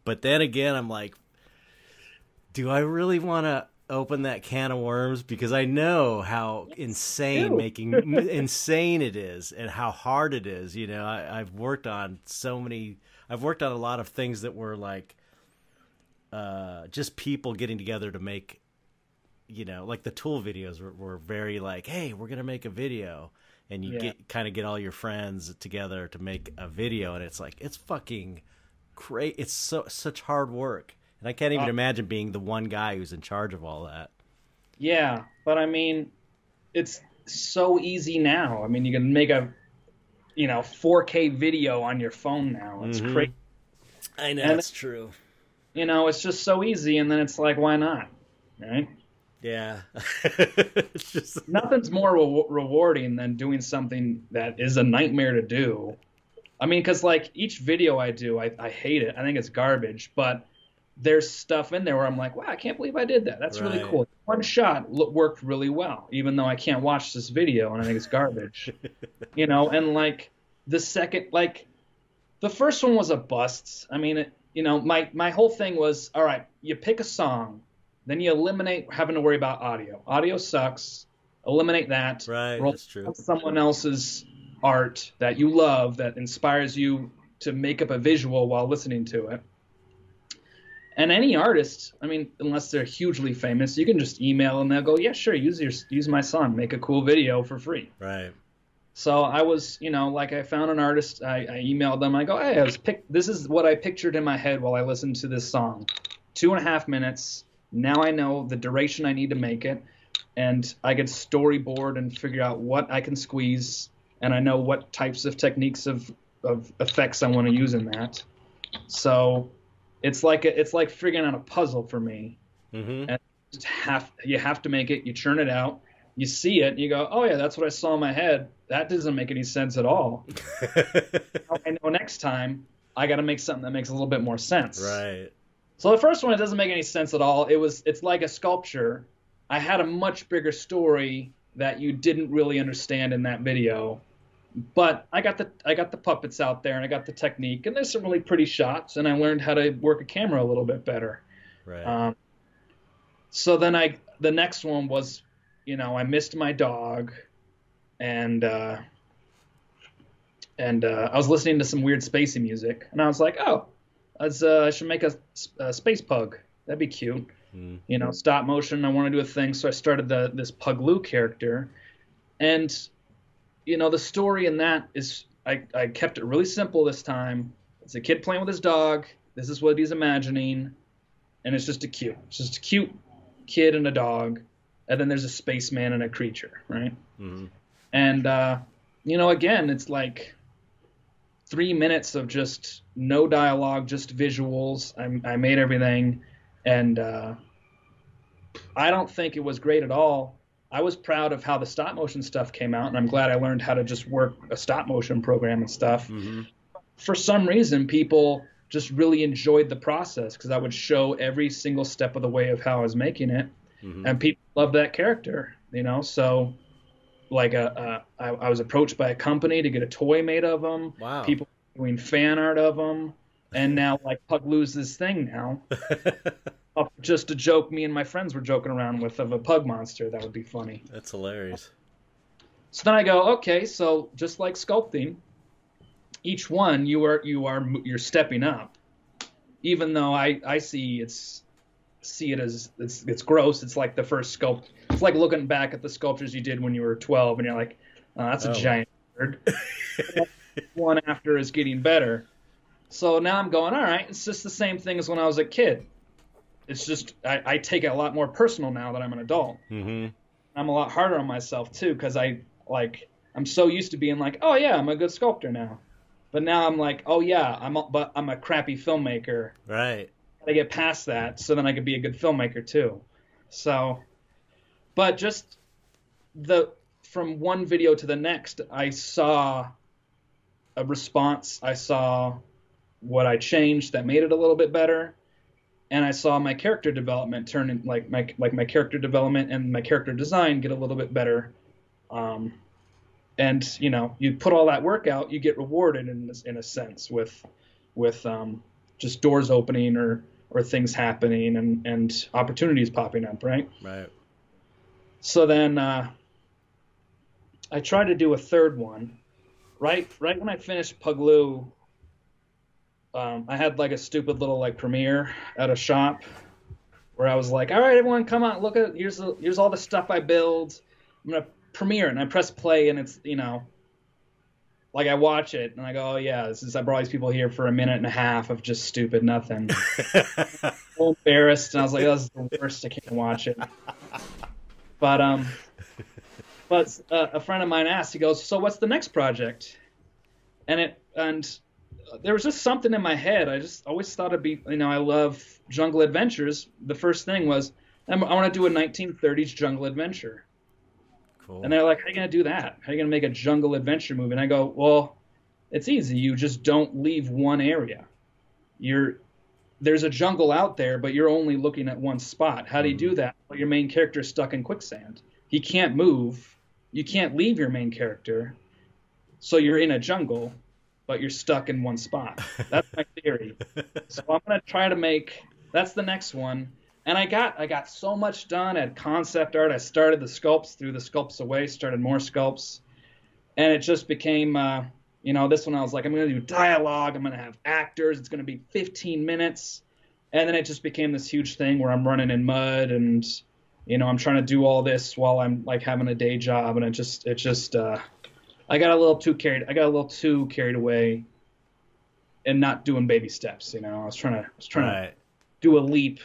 But then again I'm like do I really want to open that can of worms because I know how insane making insane it is and how hard it is. You know, I, I've worked on so many. I've worked on a lot of things that were like uh, just people getting together to make. You know, like the tool videos were, were very like, "Hey, we're gonna make a video," and you Yeah. get kind of get all your friends together to make a video, and it's like it's fucking great. It's so such hard work, and I can't even Uh, imagine being the one guy who's in charge of all that. Yeah, but I mean, it's so easy now. I mean, you can make a, you know, 4K video on your phone now. It's Mhm. crazy. I know And- it's true. You know, it's just so easy, and then it's like, why not? Right? Yeah, it's just Nothing's more re- rewarding than doing something that is a nightmare to do. I mean, because like each video I do, I, I hate it. I think it's garbage, but there's stuff in there where I'm like, wow, I can't believe I did that. That's really cool. One shot worked really well, even though I can't watch this video and I think it's garbage. you know, and like the second, like, the first one was a bust. I mean, it, you know, my my whole thing was, all right, you pick a song, then you eliminate having to worry about audio. Audio sucks. Eliminate that. Right, that's true. Someone else's art that you love that inspires you to make up a visual while listening to it. And any artist, I mean, unless they're hugely famous, you can just email and they'll go, "Yeah, sure, use your use my song, make a cool video for free." Right. So I was, you know, like I found an artist, I, I emailed them. I go, "Hey, I was pick. This is what I pictured in my head while I listened to this song. Two and a half minutes. Now I know the duration I need to make it, and I can storyboard and figure out what I can squeeze, and I know what types of techniques of of effects I want to use in that. So it's like a, it's like figuring out a puzzle for me. Mm-hmm. And just have you have to make it. You churn it out. You see it. You go, oh yeah, that's what I saw in my head. That doesn't make any sense at all. I know next time I got to make something that makes a little bit more sense. right. So the first one, it doesn't make any sense at all. It was, it's like a sculpture. I had a much bigger story that you didn't really understand in that video, but I got the, I got the puppets out there and I got the technique and there's some really pretty shots and I learned how to work a camera a little bit better. Right. Um, so then I, the next one was, you know, I missed my dog, and uh, and uh, I was listening to some weird spacey music, and I was like, oh, let's, uh, I should make a, a space pug. That'd be cute. Mm. You know, stop motion. I want to do a thing, so I started the this Puglu character, and you know, the story in that is I, I kept it really simple this time. It's a kid playing with his dog. This is what he's imagining, and it's just a cute, it's just a cute kid and a dog, and then there's a spaceman and a creature, right? Mm-hmm. And uh, you know, again, it's like three minutes of just no dialogue, just visuals. I, I made everything, and uh, I don't think it was great at all. I was proud of how the stop motion stuff came out, and I'm glad I learned how to just work a stop motion program and stuff. Mm-hmm. For some reason, people just really enjoyed the process because I would show every single step of the way of how I was making it, Mm-hmm. and people loved that character, you know. So, like, a, a, I, I was approached by a company to get a toy made of them. Wow. People doing fan art of him, and now like Puglu's thing now. Uh, Just a joke me and my friends were joking around with of a pug monster. That would be funny. That's hilarious. So then I go, okay, so just like sculpting, each one you are you are you're stepping up. Even though I I see it's see it as it's it's gross. It's like the first sculpt. It's like looking back at the sculptures you did when you were 12 and you're like, oh, that's a Oh. giant bird. one after is getting better. So now I'm going, all right, it's just the same thing as when I was a kid. It's just I, I take it a lot more personal now that I'm an adult. Mm-hmm. I'm a lot harder on myself too because I like I'm so used to being like, oh yeah, I'm a good sculptor now, but now I'm like, oh yeah, I'm a, but I'm a crappy filmmaker. Right. I get past that so then I could be a good filmmaker too. So, but just the from one video to the next, I saw a response. I saw what I changed that made it a little bit better, and I saw my character development turn in like my like my character development and my character design get a little bit better. Um, and you know, you put all that work out, you get rewarded in this, in a sense with with um, just doors opening or or things happening and and opportunities popping up, right? Right. So then uh, I tried to do a third one. Right, right when I finished Puglu, um, I had like a stupid little like premiere at a shop where I was like, "All right, everyone, come on, look at here's the, here's all the stuff I build. I'm gonna premiere it." And I press play, and it's you know, like I watch it and I go, "Oh yeah, this is I brought these people here for a minute and a half of just stupid nothing." so embarrassed, and I was like, oh, "This is the worst. I can't watch it." But um, but uh, a friend of mine asked. He goes, "So what's the next project?" And it and there was just something in my head. I just always thought it'd be, you know, I love jungle adventures. The first thing was I'm, I want to do a 1930s jungle adventure. cool. And they're like, "How are you gonna do that? How are you gonna make a jungle adventure movie?" And I go, "Well, it's easy. You just don't leave one area. You're there's a jungle out there, but you're only looking at one spot. How do you do mm. that? Well, your main character is stuck in quicksand. He can't move. You can't leave your main character. so you're in a jungle, but you're stuck in one spot. That's my theory. so I'm gonna try to make. That's the next one. And I got I got so much done at concept art. I started the sculpts, threw the sculpts away, started more sculpts, and it just became. Uh, you know, this one I was like, I'm going to do dialogue. I'm going to have actors. It's going to be 15 minutes. And then it just became this huge thing where I'm running in mud and, you know, I'm trying to do all this while I'm like having a day job. And it just, it just, uh, I got a little too carried, I got a little too carried away and not doing baby steps. You know, I was trying to, I was trying Right. to do a leap,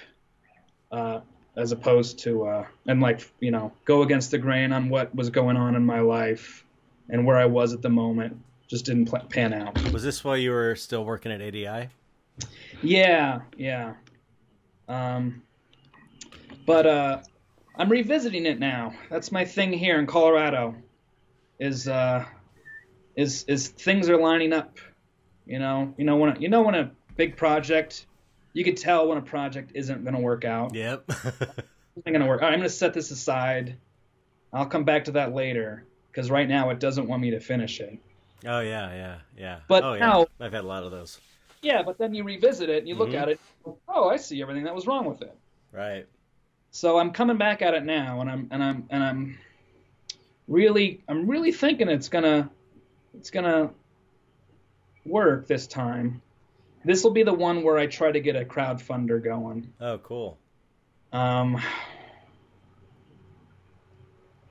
uh, as opposed to, uh, and like, you know, go against the grain on what was going on in my life and where I was at the moment just didn't pl- pan out. Was this while you were still working at ADI? Yeah, yeah. Um, but uh, I'm revisiting it now. That's my thing here in Colorado. Is uh, is is things are lining up. You know, you know when a, you know when a big project, you could tell when a project isn't going to work out. Yep. Isn't going to work. Right, I'm going to set this aside. I'll come back to that later because right now it doesn't want me to finish it. oh yeah, yeah, yeah. But oh, yeah. now- I've had a lot of those. Yeah, but then you revisit it and you look Mhm. at it. Oh, I see everything that was wrong with it. Right. So I'm coming back at it now, and I'm and I'm and I'm really I'm really thinking it's gonna it's gonna work this time. This will be the one where I try to get a crowdfunder going. Oh, cool. Um,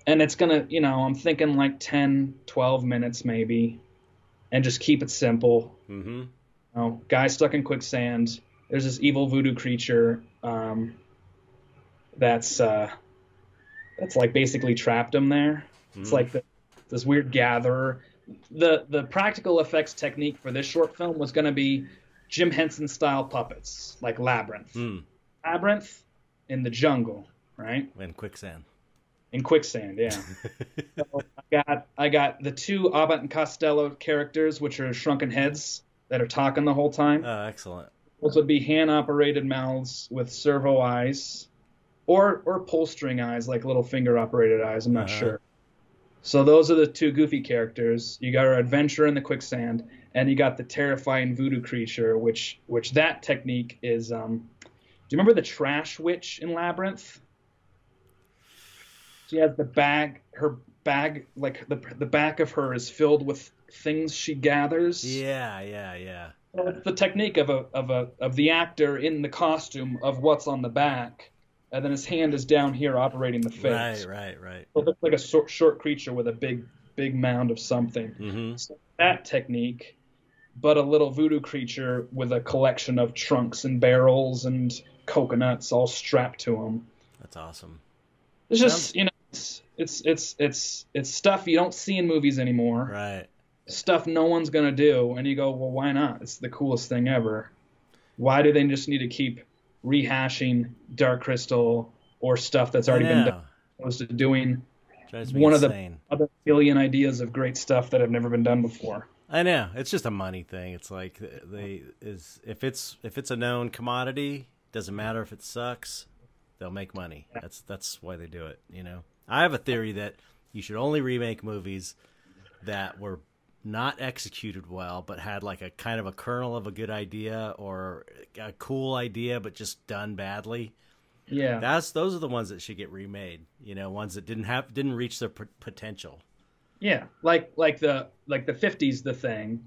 and it's gonna, you know, I'm thinking like 10, 12 minutes maybe, and just keep it simple. Mm-hmm. You know, guy stuck in quicksand. There's this evil voodoo creature um, that's uh, that's like basically trapped him there. It's Mhm. like the, this weird gatherer. The the practical effects technique for this short film was going to be Jim Henson style puppets, like Labyrinth. Mm. Labyrinth in the jungle, right? And quicksand. In quicksand, yeah. so I got I got the two Abbott and Costello characters, which are shrunken heads that are talking the whole time. oh, excellent. Those would be hand operated mouths with servo eyes, or or pull string eyes, like little finger operated eyes. I'm not Uh-huh. sure. So those are the two goofy characters. You got our adventurer in the quicksand, and you got the terrifying voodoo creature, which which that technique is. Um, do you remember the trash witch in Labyrinth? She has the bag. Her bag, like the the back of her, is filled with things she gathers. Yeah, yeah, yeah. It's the technique of a of a of the actor in the costume of what's on the back, and then his hand is down here operating the face. Right, right, right. So it looks like a short, short creature with a big big mound of something. Mm-hmm. So that technique, but a little voodoo creature with a collection of trunks and barrels and coconuts all strapped to him. That's awesome. It's just you know it's it's it's it's it's stuff you don't see in movies anymore. Right. stuff no one's gonna do, and you go, well, why not? It's the coolest thing ever. Why do they just need to keep rehashing Dark Crystal or stuff that's already been done, opposed to doing one of the- insane. other billion ideas of great stuff that have never been done before? I know. It's just a money thing. It's like they is if it's if it's a known commodity, doesn't matter if it sucks, they'll make money. That's that's why they do it, you know. I have a theory that you should only remake movies that were not executed well but had like a kind of a kernel of a good idea or a cool idea but just done badly. Yeah, That's those are the ones that should get remade, you know, ones that didn't have didn't reach their p- potential. yeah, like like the like the '50s, the thing,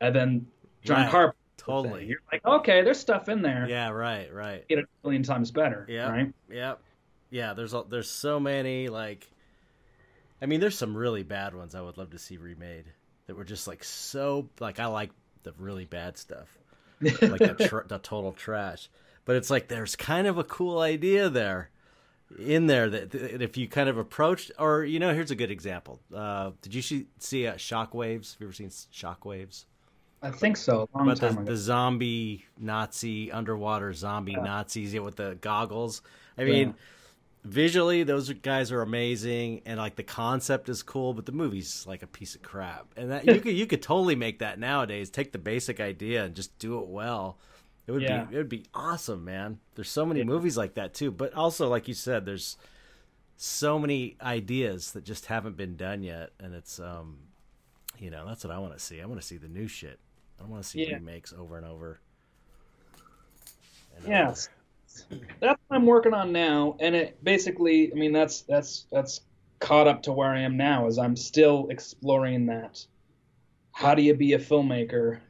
and then John Right. Carpenter. the thing. Totally. You're like, okay, there's stuff in there. Yeah, right, right. Get it a million times better. Yeah. Right. Yep. Yeah, there's a, there's so many like I mean there's some really bad ones I would love to see remade that were just like so like I like the really bad stuff. Like the, tr- the total trash. But it's like there's kind of a cool idea there in there that, that if you kind of approached or you know here's a good example. Uh did you see see uh, Shockwaves? Have you ever seen Shockwaves? I think so. A long About the, the zombie Nazi underwater zombie Nazis yeah, with the goggles. I mean, Yeah. Visually those guys are amazing, and like the concept is cool, but the movie's like a piece of crap. And that you could you could totally make that nowadays. Take the basic idea and just do it well. It would Yeah. be it would be awesome, man. There's so many movies like that too, but also like you said, there's so many ideas that just haven't been done yet, and it's um You know, that's what I want to see. I want to see the new shit. I don't want to see Yeah. remakes over and over. and Yes. That's what I'm working on now, and it basically, I mean, that's that's that's caught up to where I am now. Is I'm still exploring that. How do you be a filmmaker,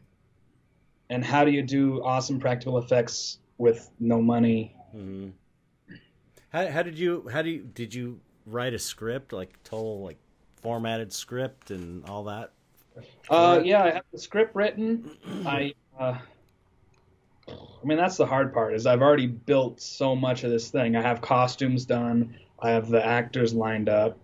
and how do you do awesome practical effects with no money? Mhm. How how did you how do you did you write a script like total like formatted script and all that? Uh, yeah, I have the script written. I, uh, I mean, that's the hard part. Is I've already built so much of this thing. I have costumes done. I have the actors lined up.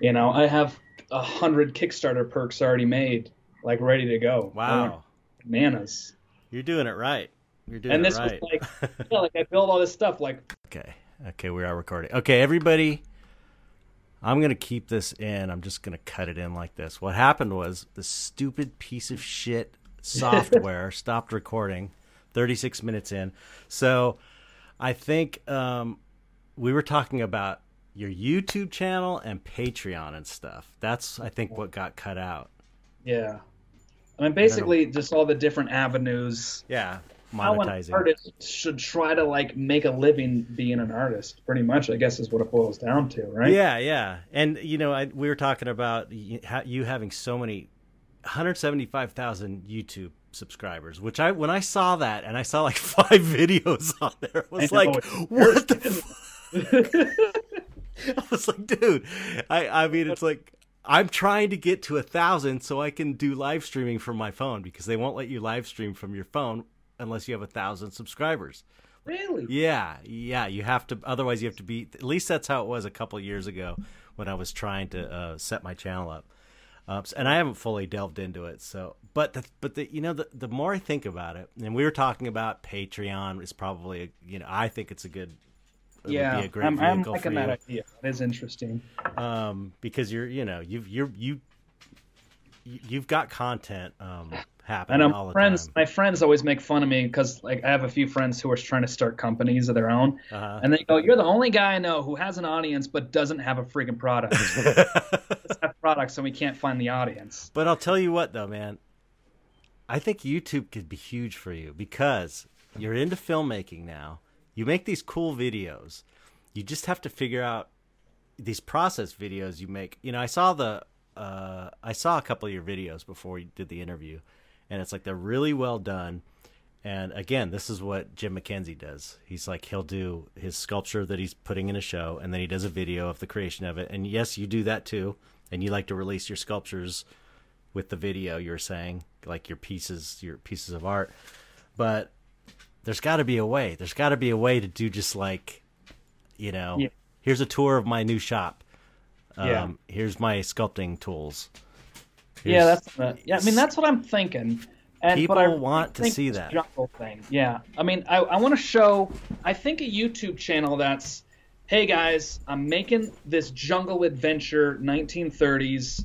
You know, I have a hundred Kickstarter perks already made, like ready to go. Wow, bananas. you're doing it right. You're doing And it right. And this was like, yeah, like I built all this stuff. Like, Okay. Okay, we are recording. Okay, everybody, I'm going to keep this in. I'm just going to cut it in like this. What happened was the stupid piece of shit software stopped recording 36 minutes in. So I think um, we were talking about your YouTube channel and Patreon and stuff. That's, I think, what got cut out. yeah. I mean, basically, just all the different avenues. Yeah, How an monetizing. artist should try to like make a living being an artist. Pretty much, I guess, is what it boils down to, right? Yeah, yeah. And you know, I, we were talking about you having so many 175,000 YouTube subscribers, which I when I saw that and I saw like five videos on there, I was I like, what the fuck? I was like, dude, I I mean, it's like I'm trying to get to a thousand so I can do live streaming from my phone because they won't let you live stream from your phone unless you have a thousand subscribers. really? Yeah, yeah. You have to. Otherwise, you have to be. At least that's how it was a couple of years ago when I was trying to uh, set my channel up. S- and I haven't fully delved into it. So, but the, but the you know the the more I think about it, and we were talking about Patreon is probably a, you know I think it's a good. It yeah, a great I'm, I'm vehicle liking for that you idea. That is interesting. um, because you're you know you've you're you you- you've got content um, happening all the friends. time. My friends always make fun of me because like I have a few friends who are trying to start companies of their own, Uh-huh. and they go, "You're the only guy I know who has an audience but doesn't have a freaking product. Have products, and we can't find the audience." But I'll tell you what, though, man. I think YouTube could be huge for you because you're into filmmaking now. You make these cool videos. You just have to figure out these process videos you make. You know, I saw the uh, I saw a couple of your videos before you did the interview, and it's like they're really well done. And again, this is what Jim McKenzie does. He's like he'll do his sculpture that he's putting in a show, and then he does a video of the creation of it. And yes, you do that too. And you like to release your sculptures with the video. You're saying like your pieces, your pieces of art. But there's got to be a way. There's got to be a way to do just like, you know, Yeah. here's a tour of my new shop. Um, Yeah. Here's my sculpting tools. Yeah, that's uh, yeah. I mean, that's what I'm thinking. And People I want to see that. jungle thing. Yeah, I mean, I, I want to show. I think a YouTube channel that's, hey guys, I'm making this jungle adventure 1930s,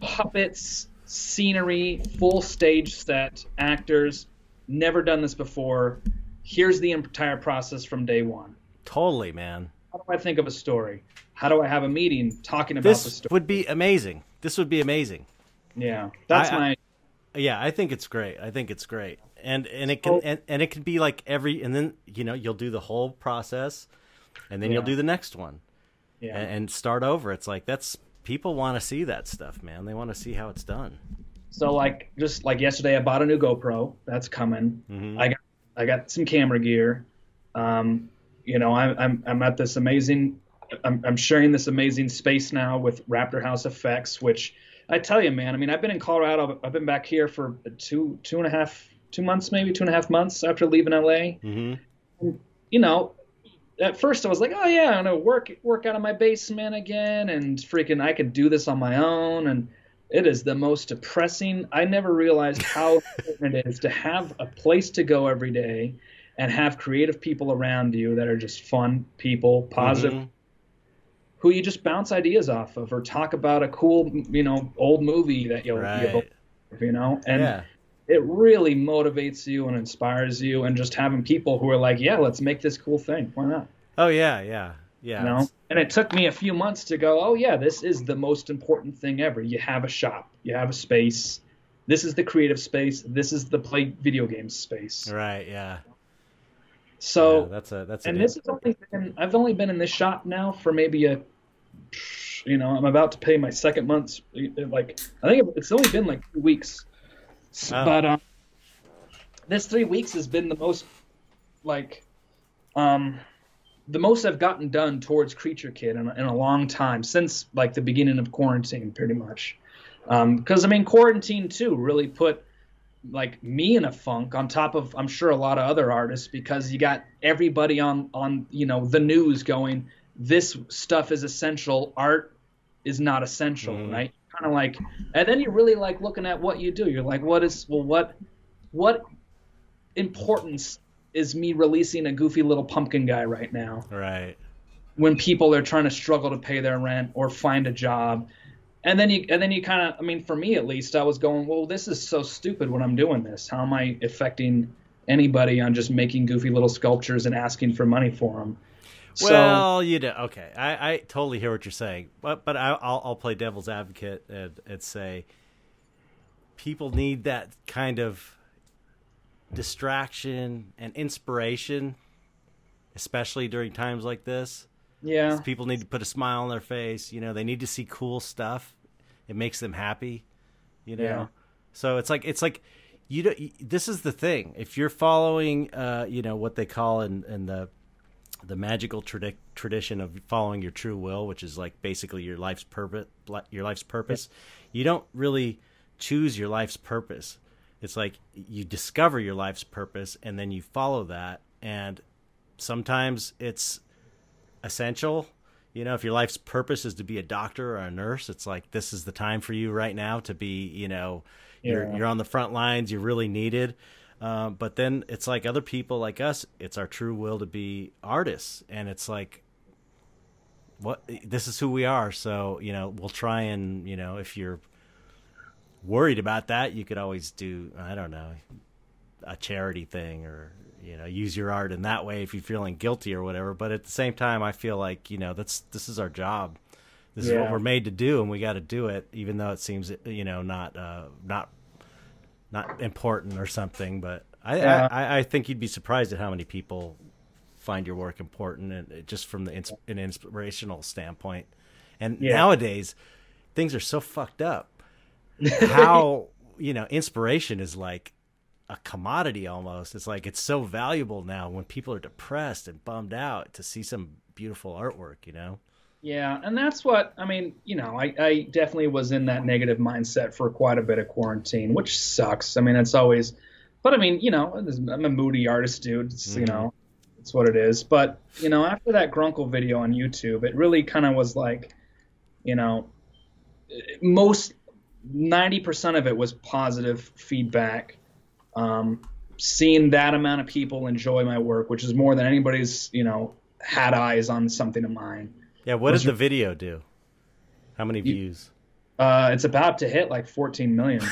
puppets, scenery, full stage set, actors. Never done this before. Here's the entire process from day one. Totally, man. How do I think of a story? How do I have a meeting talking about the This story? would be amazing. This would be amazing. Yeah, that's I- I- my. Yeah, I think it's great. I think it's great. And and it can So- and, and it can be like every and then you know you'll do the whole process, and then you'll do the next one. Yeah. and, and start over. It's like that's people want to see that stuff, man. They want to see how it's done. So like just like yesterday, I bought a new GoPro. That's coming. Mhm. I got I got some camera gear. Um, you know, I'm I'm I'm at this amazing. I'm I'm sharing this amazing space now with Raptor House Effects, which I tell you, man. I mean, I've been in Colorado. I've been back here for two two and a half two months, maybe two and a half months after leaving LA. Mm-hmm. you know, at first I was like, oh yeah, I'm gonna work work out of my basement again, and freaking I could do this on my own, and it is the most depressing. I never realized how important it is to have a place to go every day, and have creative people around you that are just fun people, positive, Mhm. Who you just bounce ideas off of, or talk about a cool, you know, old movie that you'll, Right. you'll you know, and yeah. it really motivates you and inspires you and just having people who are like yeah let's make this cool thing why not Oh yeah, yeah. Yeah. You know? And it took me a few months to go, oh yeah, this is the most important thing ever. You have a shop, you have a space. This is the creative space. This is the play video games space. Right. Yeah. So yeah, that's a that's a and good- this is only been I've only been in this shop now for maybe a you know I'm about to pay my second month's like I think it's only been like two weeks, Oh. but um, this three weeks has been the most like um the most I've gotten done towards Creature Kid in, a- in a long time since like the beginning of quarantine, pretty much. Um because I mean, quarantine too really put like me in a funk on top of I'm sure a lot of other artists because you got everybody on on you know the news going this stuff is essential art is not essential Mhm. right kind of like and then you're really like looking at what you do you're like what is well what what importance is me releasing a goofy little pumpkin guy right now right. when people are trying to struggle to pay their rent or find a job. And then you and then you kind of I mean for me at least I was going, well this is so stupid when I'm doing this. How am I affecting anybody on just making goofy little sculptures and asking for money for them? Well, you know, okay, I, I totally hear what you're saying, but but I, I'll I'll play devil's advocate and, and say people need that kind of distraction and inspiration, especially during times like this. Yeah. People need to put a smile on their face. You know, they need to see cool stuff. It makes them happy. You know, Yeah. so it's like it's like you don't. This is the thing. If you're following, uh, you know, what they call in in the the magical tradi- tradition of following your true will, which is like basically your life's purpose. Your life's purpose. You don't really choose your life's purpose. It's like you discover your life's purpose and then you follow that. And sometimes it's essential. You know, if your life's purpose is to be a doctor or a nurse, it's like this is the time for you right now to be, you know, you're you're on the front lines, you're really needed. Um, but then it's like other people like us, it's our true will to be artists, and it's like, what this is who we are. So you know, we'll try and you know, if you're worried about that, you could always do I don't know, a charity thing or you know use your art in that way if you're feeling guilty or whatever. But at the same time, I feel like you know that's this is our job. This is what we're made to do, and we got to do it, even though it seems you know not uh, not not important or something. But I, Yeah. I I think you'd be surprised at how many people find your work important, and just from the ins- an inspirational standpoint. And Yeah. nowadays, things are so fucked up. How you know inspiration is like a commodity almost. It's like it's so valuable now when people are depressed and bummed out to see some beautiful artwork. You know. Yeah, and that's what I mean. You know, I, I definitely was in that negative mindset for quite a bit of quarantine, which sucks. I mean, it's always, but I mean, you know, I'm a moody artist, dude. It's you Mhm. know, it's what it is. But you know, after that Grunkle video on YouTube, it really kind of was like, you know, most ninety percent of it was positive feedback. Um, seeing that amount of people enjoy my work, which is more than anybody's, you know, had eyes on something of mine. Yeah. What did the video do? How many You- views? Uh, it's about to hit like 14 million.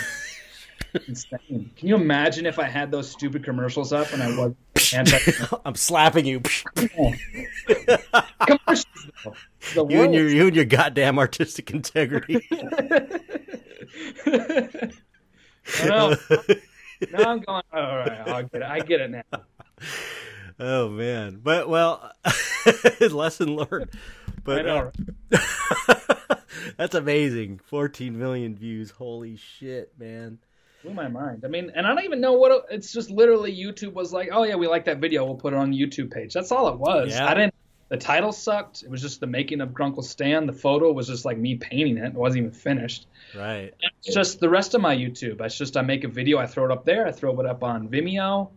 Insane. Can you imagine if I had those stupid commercials up and I was anti I'm slapping you. commercials? Though. You and your you and your goddamn artistic integrity. no, now I'm going. All right, I get it. I get it now. oh man, but well, lesson learned. But know. uh, that's amazing. 14 million views. Holy shit, man. Blew my mind. I mean, and I don't even know what it, it's just. Literally, YouTube was like, "Oh yeah, we like that video. We'll put it on the YouTube page." That's all it was. Yeah. I didn't. The title sucked. It was just the making of Grunkle Stan. The photo was just like me painting it. It wasn't even finished. Right. It's just the rest of my YouTube. It's just I make a video, I throw it up there, I throw it up on Vimeo,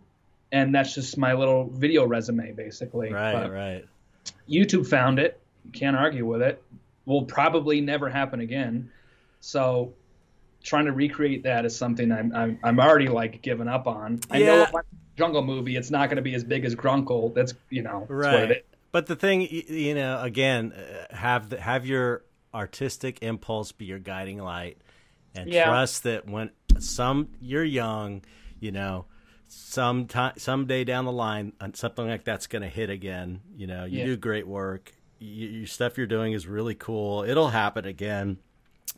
and that's just my little video resume basically. Right. But right. YouTube found it. Can't argue with it. Will probably never happen again. So trying to recreate that is something I'm I'm, I'm already like giving up on. I know Yeah. if I jungle movie, it's not going to be as big as Grunkle. That's you know Right. But the thing, you know, again, uh, have the, have your artistic impulse be your guiding light, and Yeah. trust that when some you're young, you know, some time someday down the line, uh, something like that's going to hit again. You know, you Yeah. do great work, your stuff you're doing is really cool. It'll happen again.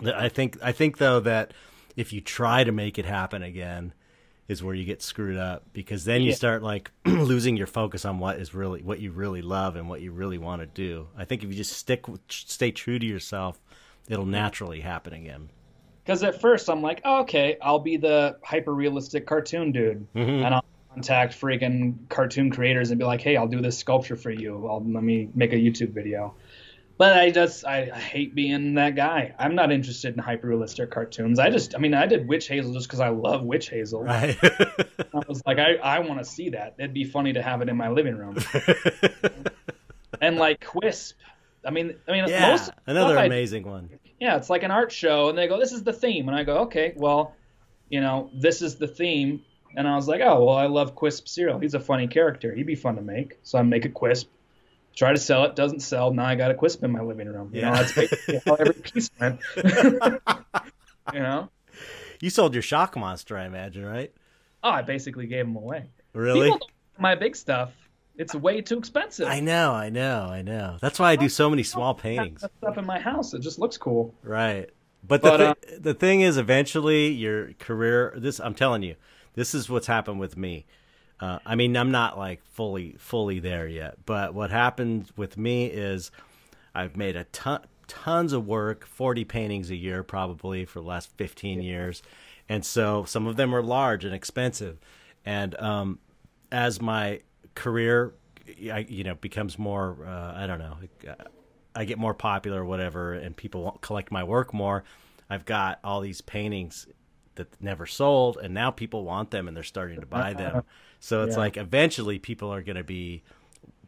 I think I think though that if you try to make it happen again is where you get screwed up because then you Yeah. start like losing your focus on what is really what you really love and what you really want to do. I think if you just stick with, stay true to yourself, it'll naturally happen again. Because at first I'm like, oh, okay, I'll be the hyper realistic cartoon dude, Mhm. and I'll contact freaking cartoon creators and be like, hey, I'll do this sculpture for you. I'll, let me make a YouTube video. But I just I, I hate being that guy. I'm not interested in hyper realistic cartoons. I just I mean I did Witch Hazel just because I love Witch Hazel. Right. I was like I I want to see that. It'd be funny to have it in my living room. and like Quisp. I mean I mean yeah, most another stuff I- amazing one. yeah, it's like an art show, and they go, "This is the theme," and I go, "Okay, well, you know, this is the theme." And I was like, "Oh, well, I love Quisp cereal. He's a funny character. He'd be fun to make." So I make a Quisp, try to sell it, doesn't sell. Now I got a Quisp in my living room. You Yeah. know, that's basically how every piece went. you know, You sold your shock monster, I imagine, right? oh, I basically gave them away. Really? My big stuff. It's way too expensive. I know, I know, I know. That's why I do so many small paintings. stuff in my house. It just looks cool. Right. But the uh, thi- the thing is, eventually, your career. This I'm telling you, this is what's happened with me. Uh, I mean, I'm not like fully fully there yet, but what happened with me is I've made a ton tons of work, 40 paintings a year probably for the last 15 years, and so some of them are large and expensive, and um, as my career, I, you know, becomes more, uh, I don't know, I get more popular or whatever, and people collect my work more. I've got all these paintings that never sold, and now people want them, and they're starting to buy them. So it's Yeah. like eventually people are going to be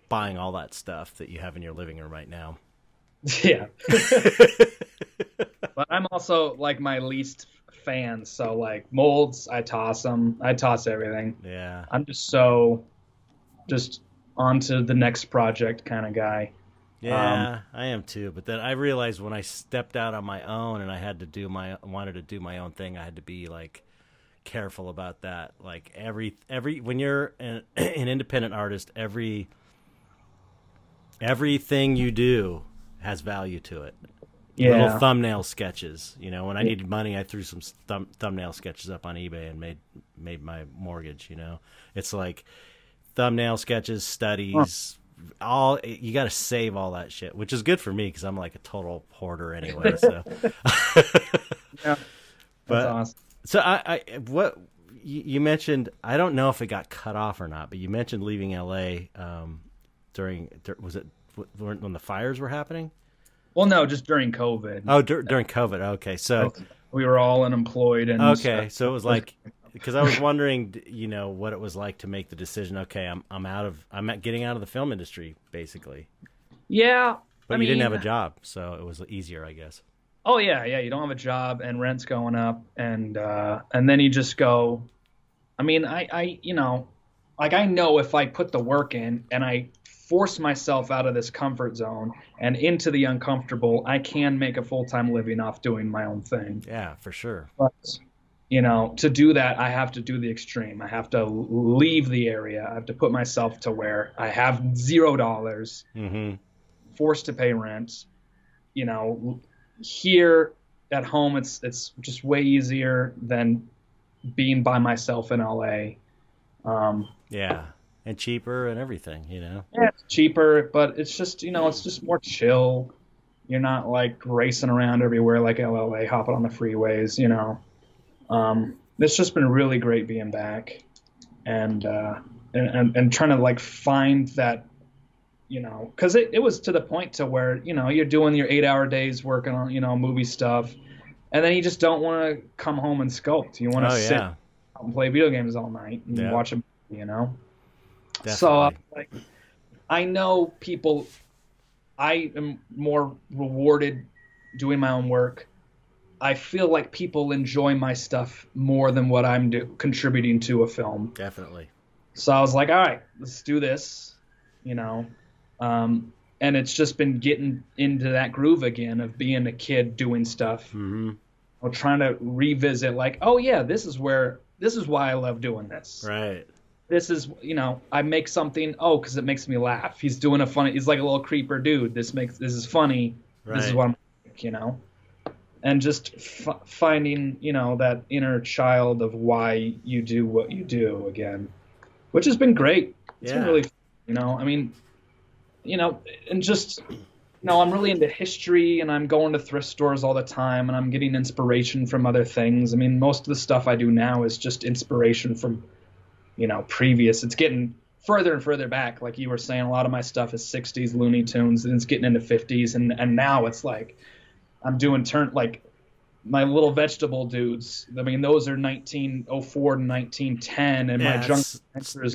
buying all that stuff that you have in your living room right now. Yeah. but I'm also like my least fan. So like molds, I toss them. I toss everything. Yeah, I'm just so just on to the next project kind of guy. yeah, um, I am too. But then I realized when I stepped out on my own and I had to do my wanted to do my own thing, I had to be like careful about that. Like every every when you're an, an independent artist, every everything you do has value to it. Little Yeah. thumbnail sketches. You know, when I needed money, I threw some thumb, thumbnail sketches up on eBay and made made my mortgage. You know, it's like thumbnail sketches, studies. All you got to save all that shit, which is good for me because I'm like a total hoarder anyway. So, Yeah. but awesome. So I, I what you, mentioned. I don't know if it got cut off or not, but you mentioned leaving LA um, during was it when the fires were happening? Well, no, just during COVID. Oh, dur- during COVID. Okay, so we were all unemployed and okay, so it was like because I was wondering, you know, what it was like to make the decision. Okay, I'm I'm out of I'm getting out of the film industry basically, Yeah. but I you didn't have a job, so it was easier, I guess. Oh yeah, yeah. You don't have a job and rent's going up, and uh, and then you just go. I mean, I, I, you know, like I know if I put the work in and I force myself out of this comfort zone and into the uncomfortable, I can make a full time living off doing my own thing. Yeah, for sure. But you know, to do that, I have to do the extreme. I have to leave the area. I have to put myself to where I have zero dollars hmm forced to pay rent. You know, here at home, it's it's just way easier than being by myself in LA. Um, Yeah, and cheaper and everything, you know. yeah, it's cheaper, but it's just you know it's just more chill. You're not like racing around everywhere like LA, hopping on the freeways. You know, um, it's just been really great being back, and uh, and, and and trying to like find that, you know, because it, it was to the point to where you know you're doing your eight hour days working on you know movie stuff, and then you just don't want to come home and sculpt. You want to Oh sit yeah, and play video games all night and Yeah. watch a movie, you know. definitely. So uh, like, I know people. I am more rewarded doing my own work. I feel like people enjoy my stuff more than what I'm do- contributing to a film. definitely. So I was like, all right, let's do this, you know. Um, and it's just been getting into that groove again of being a kid doing stuff hmm or trying to revisit, like, oh yeah, this is where this is why I love doing this. Right. this is you know I make something oh because it makes me laugh. He's doing a funny. He's like a little creeper dude. This makes this is funny. Right. This is what I'm you know, and just f- finding you know that inner child of why you do what you do again, which has been great. It's been Yeah. really you know I mean you know and just you know I'm really into history and I'm going to thrift stores all the time and I'm getting inspiration from other things. I mean most of the stuff I do now is just inspiration from you know previous it's getting further and further back like you were saying a lot of my stuff is 60s looney tunes and it's getting into 50s and and now it's like i'm doing turn like my little vegetable dudes i mean those are 1904 to 1910 and Yeah, my junk is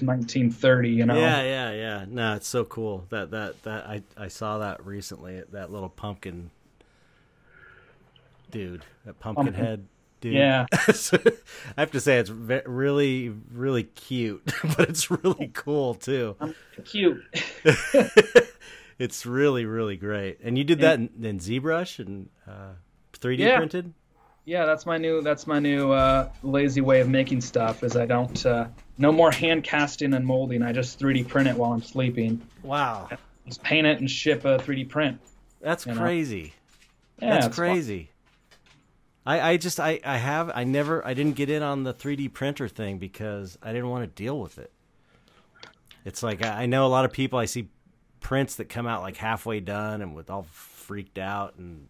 1930 you know Yeah, yeah, yeah. No, it's so cool. That that that I I saw that recently. That little pumpkin dude, that pumpkin, Pumpkin. head dude. Yeah. I have to say it's ve- really really cute, but it's really cool too. i'm cute it's really really great. And you did that in, in ZBrush and uh, 3D Yeah. printed. Yeah that's my new that's my new uh, lazy way of making stuff is i don't uh, no more hand casting and molding i just 3d print it while i'm sleeping Wow, just paint it and ship a 3d print that's crazy. yeah, That's fun. crazy. I, I just I, I have I never I didn't get in on the 3D printer thing because I didn't want to deal with it. It's like I I know a lot of people I see prints that come out like halfway done and with all freaked out and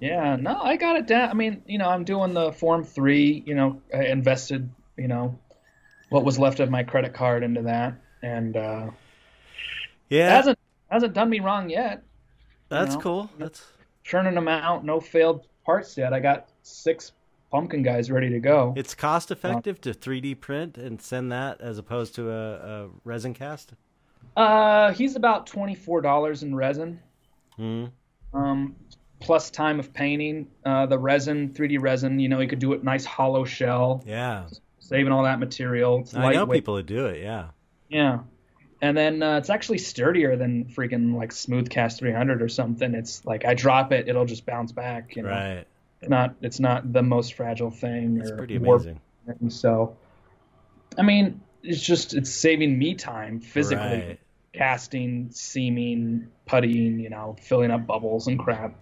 Yeah, no, I got it down. I mean, you know, I'm doing the Form 3, you know, I invested, you know, what was left of my credit card into that and uh it yeah hasn't hasn't done me wrong yet. that's know, cool that's Churning them out, no failed parts yet. I got 6 pumpkin guys ready to go. it's cost effective to 3D print and send that as opposed to a, a resin cast. Uh he's about $24 in resin. Hmm. Um plus time of painting. Uh the resin, 3D resin, you know, you could do it nice hollow shell, Yeah, saving all that material. It's I know people who do it. Yeah, Yeah. And then uh, it's actually sturdier than freaking like Smoothcast 300 or something. It's like I drop it, it'll just bounce back. You know, right. it's not it's not the most fragile thing. It's pretty amazing. thing. So, I mean, it's just it's saving me time physically, Right. Casting, seaming, puttying, you know, filling up bubbles and crap,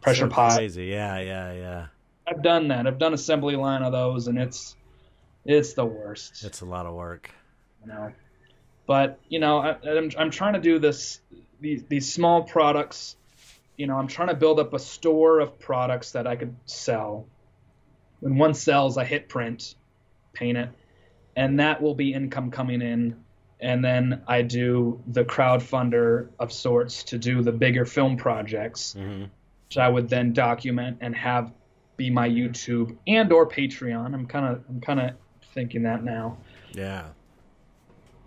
pressure So pot. Crazy. Yeah, yeah, yeah. I've done that. I've done assembly line of those, and it's it's the worst. It's a lot of work. you know. But you know, I, I'm I'm trying to do this these these small products. You know, I'm trying to build up a store of products that I could sell. When one sells, I hit print, paint it, and that will be income coming in. And then I do the crowdfunder of sorts to do the bigger film projects, hmm which I would then document and have be my YouTube and or Patreon. I'm kind of I'm kind of thinking that now Yeah.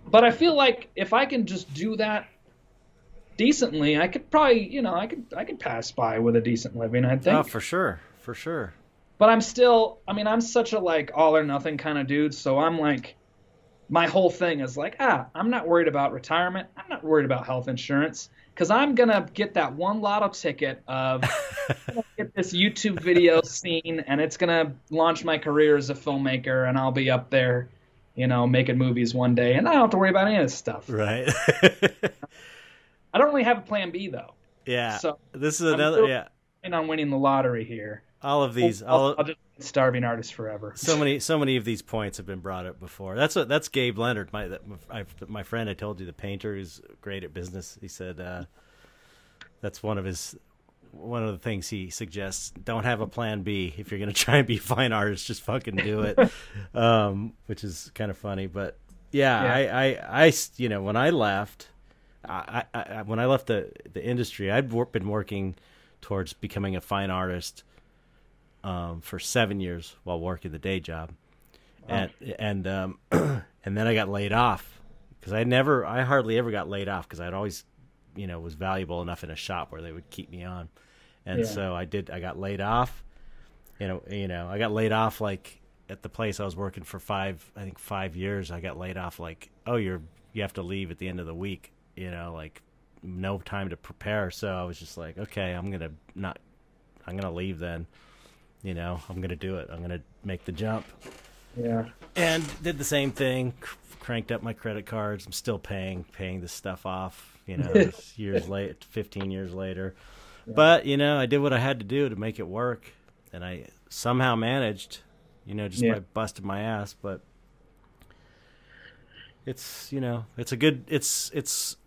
but I feel like if I can just do that decently, I could probably, you know, I could I could pass by with a decent living, I think. Oh, for sure, for sure. But I'm still, I mean, I'm such a like all or nothing kind of dude, so I'm like my whole thing is like, ah, I'm not worried about retirement. I'm not worried about health insurance cuz I'm going to get that one lotto ticket of get this YouTube video scene and it's going to launch my career as a filmmaker and I'll be up there, you know, making movies one day and I don't have to worry about any of this stuff. Right. I don't really have a plan B though. yeah. So this is another. Yeah. and on winning the lottery here. All of these. I'll, All I'll just starving artists forever. so many. So many of these points have been brought up before. That's what. That's Gabe Leonard, my that, my, my friend. I told you the painter who's great at business. He said uh, that's one of his. One of the things he suggests: don't have a plan B if you're going to try and be a fine artist. Just fucking do it, um, which is kind of funny. But yeah, Yeah. I, I, I, you know, when I left, I, I, I when I left the the industry, I'd been working towards becoming a fine artist um, for seven years while working the day job, and and um, and then I got laid off because I never, I hardly ever got laid off because I'd always, you know, was valuable enough in a shop where they would keep me on, and Yeah. so I did. I got laid off, you know, you know, I got laid off like at the place I was working for five, I think five years. I got laid off like, oh, you're you have to leave at the end of the week, you know, like no time to prepare. So I was just like, okay, I'm gonna not, I'm gonna leave then. You know, I'm gonna do it. I'm gonna make the jump. Yeah. And did the same thing. Cranked up my credit cards. I'm still paying paying this stuff off. You know, years late, 15 years later. Yeah. But you know, I did what I had to do to make it work, and I somehow managed. You know, just yeah. by busting my ass. But it's you know, it's a good. It's it's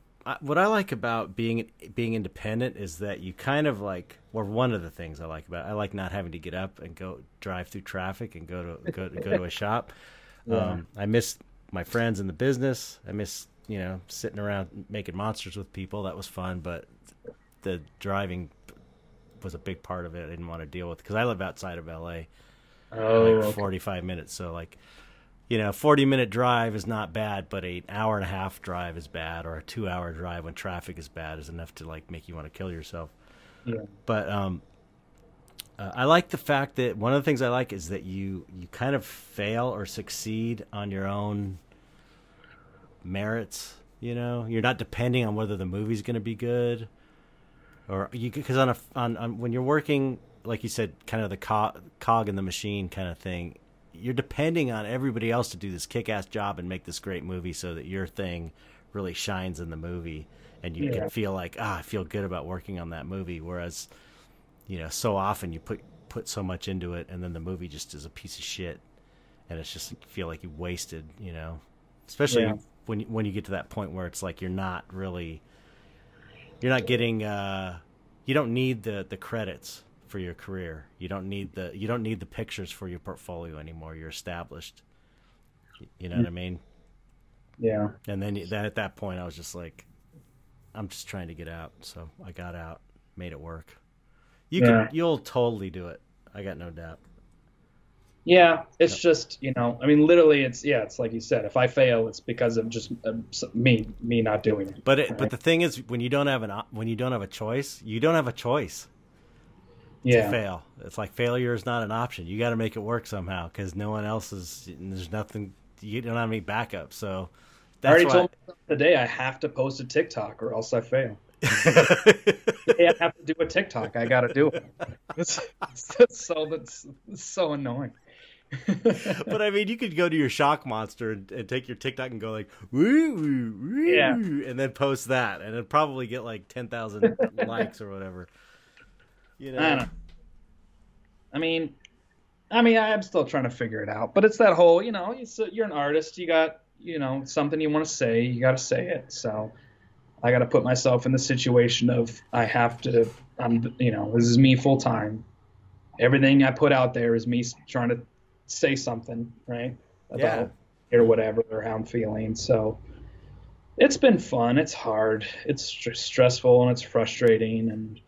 what I like about being being independent is that you kind of like, or one of the things I like about it, I like not having to get up and go drive through traffic and go to go, to, go to a shop. Yeah. Um, I miss my friends in the business. I miss you know sitting around making monsters with people. That was fun, but the driving was a big part of it. I didn't want to deal with because I live outside of LA. Oh, like okay. 45 minutes. So like you know, 40 minute drive is not bad, but an hour and a half drive is bad, or a two hour drive when traffic is bad is enough to like make you want to kill yourself. Yeah. But um, uh, I like the fact that one of the things I like is that you you kind of fail or succeed on your own merits. You know, you're not depending on whether the movie's going to be good, or you because on a on, on when you're working like you said, kind of the cog, cog in the machine kind of thing you're depending on everybody else to do this kick-ass job and make this great movie so that your thing really shines in the movie and you yeah. can feel like ah I feel good about working on that movie whereas you know so often you put put so much into it and then the movie just is a piece of shit and it's just feel like you wasted you know especially yeah. when you, when you get to that point where it's like you're not really you're not getting uh you don't need the the credits for your career. You don't need the you don't need the pictures for your portfolio anymore. You're established. You know what I mean? Yeah. And then, then at that point, I was just like, I'm just trying to get out. So I got out, made it work. You yeah. can, you'll totally do it. I got no doubt. Yeah, it's just you know, I mean, literally, it's yeah, it's like you said. If I fail, it's because of just uh, me, me not doing it. But it, right? but the thing is, when you don't have an when you don't have a choice, you don't have a choice yeah. to fail. It's like failure is not an option. You got to make it work somehow because no one else is. There's nothing. You don't have any backup. So that's I already why, told myself today I have to post a TikTok or else I fail. hey, I have to do a TikTok. I got to do it. It's, it's so that's so annoying. but I mean, you could go to your shock monster and, and take your TikTok and go like woo woo woo, yeah. and then post that, and it'd probably get like ten thousand likes or whatever. You know? I, I mean, I mean, I'm still trying to figure it out, but it's that whole, you know, you're an artist, you got, you know, something you want to say, you got to say it. So I got to put myself in the situation of I have to, I'm, you know, this is me full time. Everything I put out there is me trying to say something, right? About yeah. or whatever, or how I'm feeling. So it's been fun. It's hard. It's stressful and it's frustrating and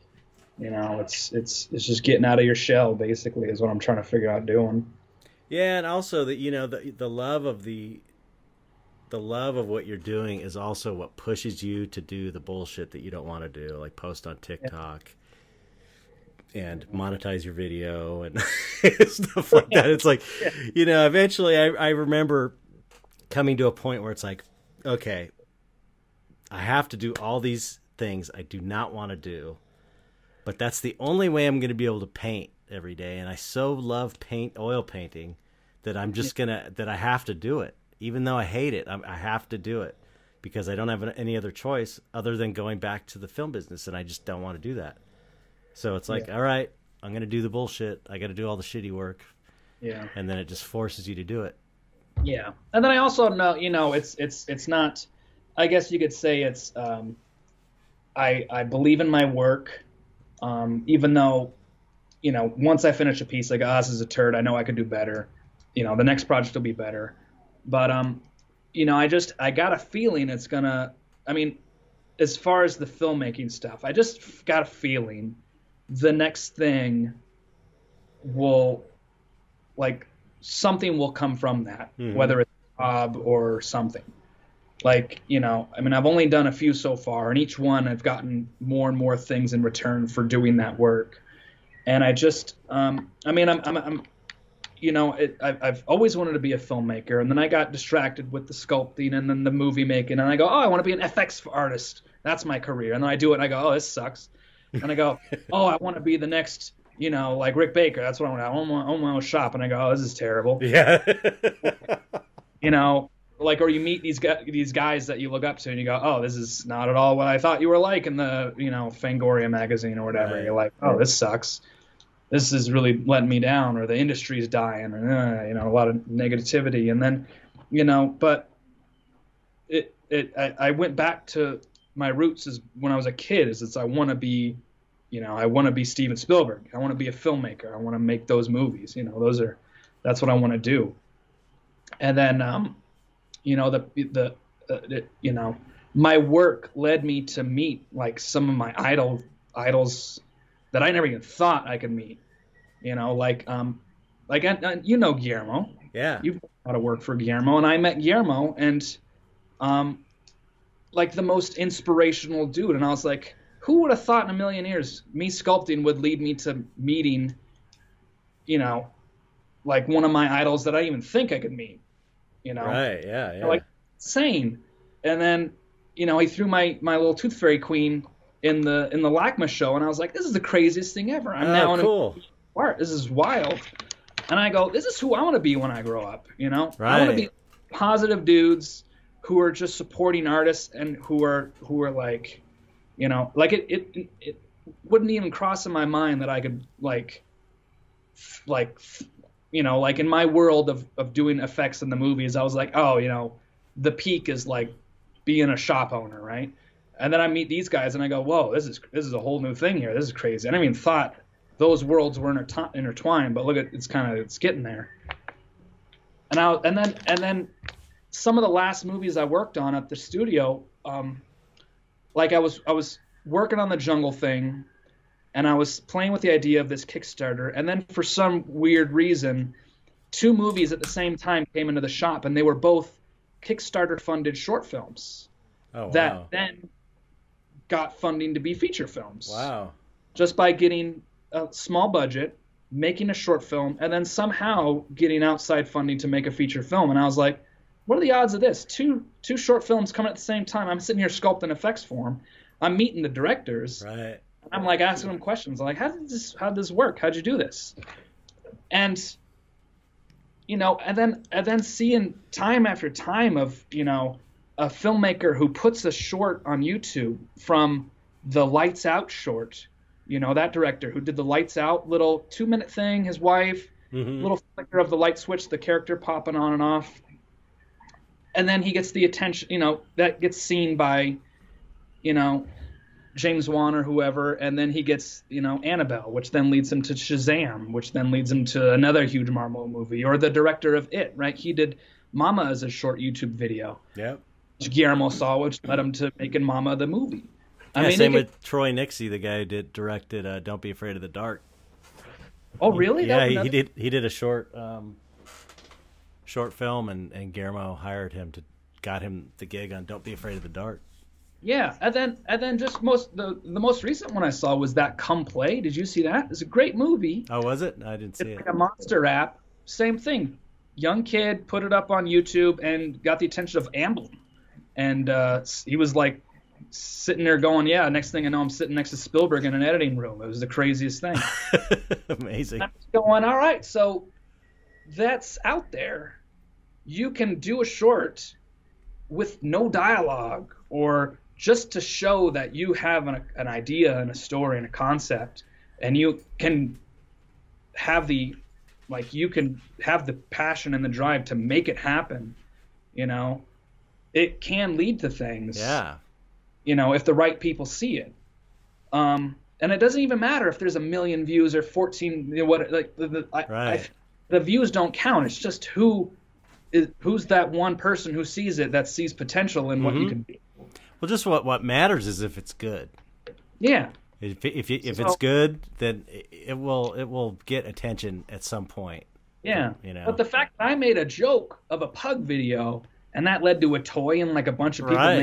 you know, it's it's it's just getting out of your shell basically is what I'm trying to figure out doing. Yeah, and also that you know the the love of the the love of what you're doing is also what pushes you to do the bullshit that you don't want to do, like post on TikTok yeah. and monetize your video and stuff like that. It's like, yeah. you know, eventually I, I remember coming to a point where it's like, okay, I have to do all these things I do not want to do but that's the only way I'm going to be able to paint every day. And I so love paint, oil painting, that I'm just gonna that I have to do it, even though I hate it. I'm, I have to do it because I don't have any other choice other than going back to the film business, and I just don't want to do that. So it's like, yeah. all right, I'm gonna do the bullshit. I got to do all the shitty work. Yeah. And then it just forces you to do it. Yeah, and then I also know, you know, it's it's it's not. I guess you could say it's. Um, I I believe in my work. Um, even though, you know, once I finish a piece, like, ah, oh, this is a turd. I know I could do better. You know, the next project will be better. But, um, you know, I just, I got a feeling it's gonna, I mean, as far as the filmmaking stuff, I just got a feeling the next thing will, like, something will come from that, mm-hmm. whether it's a job or something like you know i mean i've only done a few so far and each one i've gotten more and more things in return for doing that work and i just um, i mean i'm, I'm, I'm you know it, I, i've always wanted to be a filmmaker and then i got distracted with the sculpting and then the movie making and i go oh i want to be an fx artist that's my career and then i do it and i go oh this sucks and i go oh i want to be the next you know, like Rick Baker. That's what I want. I own my, own my own shop, and I go, oh, this is terrible. Yeah. You know, like or you meet these guys, these guys that you look up to, and you go, oh, this is not at all what I thought you were like in the you know Fangoria magazine or whatever. Right. You're like, oh, this sucks. This is really letting me down, or the industry's dying, or uh, you know, a lot of negativity, and then, you know, but it it I, I went back to my roots is when I was a kid is it's I want to be, you know, I want to be Steven Spielberg. I want to be a filmmaker. I want to make those movies. You know, those are that's what I want to do. And then, um, you know, the the, uh, the you know, my work led me to meet like some of my idol idols that I never even thought I could meet. You know, like um, like you know Guillermo. yeah. You've done a lot of work for Guillermo, and I met Guillermo, and um, like the most inspirational dude. And I was like, who would have thought in a million years me sculpting would lead me to meeting, you know, like one of my idols that I even think I could meet. You know, Right. Yeah. Yeah. like insane. And then, you know, he threw my my little Tooth Fairy Queen in the in the LACMA show, and I was like, this is the craziest thing ever. I'm oh, now oh, in a cool. art. This is wild. And I go, this is who I want to be when I grow up. You know, I want to be positive dudes who are just supporting artists and who are who are like, you know, like it it it wouldn't even cross in my mind that I could like, like, you know, like in my world of of doing effects in the movies, I was like, oh, you know, the peak is like being a shop owner, right? And then I meet these guys and I go, whoa, this is this is a whole new thing here. This is crazy. And I even thought those worlds were intertwi- intertwined, but look at it's kind of it's getting there. And I and then and then some of the last movies I worked on at the studio, um, like I was I was working on the jungle thing, and I was playing with the idea of this Kickstarter, and then for some weird reason, two movies at the same time came into the shop, and they were both Kickstarter funded short films Oh that wow. then got funding to be feature films Wow. just by getting a small budget, making a short film, and then somehow getting outside funding to make a feature film. And I was like, what are the odds of this? Two two short films coming at the same time. I'm sitting here sculpting effects for them. I'm meeting the directors. Right. I'm like asking them questions. I'm like, how did this how did this work? How'd you do this? And you know, and then and then seeing time after time of, you know, a filmmaker who puts a short on YouTube from the Lights Out short, you know, that director who did the Lights Out little two minute thing, his wife, Mhm. little flicker of the light switch, the character popping on and off. And then he gets the attention, you know, that gets seen by, you know, James Wan or whoever, and then he gets, you know, Annabelle, which then leads him to Shazam, which then leads him to another huge Marvel movie, or the director of It, right? He did Mama as a short YouTube video, Yep. which Guillermo saw, which led him to making Mama the movie. I mean, same it with Troy Nixey, the guy who did directed uh, "Don't Be Afraid of the Dark." oh, really? yeah, That- he, he did. He did a short, um, short film, and and Guillermo hired him to got him the gig on "Don't Be Afraid of the Dark." Yeah, and then and then just most the the most recent one I saw was that Come Play. Did you see that? It's a great movie. Oh, was it? I didn't see It's it. like a monster rap. Same thing. Young kid put it up on YouTube and got the attention of Amblin, and uh, he was like sitting there going, "Yeah." Next thing I know, I'm sitting next to Spielberg in an editing room. It was the craziest thing. Amazing. I'm going, all right, so that's out there. You can do a short with no dialogue or just to show that you have an, an idea and a story and a concept and you can have the like you can have the passion and the drive to make it happen you know it can lead to things Yeah. you know, if the right people see it. Um, and it doesn't even matter if there's a million views or 14, you know, what, like, the, the, Right. I, the views don't count. It's just who is, who's that one person who sees it that sees potential in what you Mhm. can be. Well, just what what matters is if it's good. Yeah. If if if So- it's good, then it, it will it will get attention at some point. Yeah. You know. But the fact that I made a joke of a pug video and that led to a toy and like a bunch of people Right.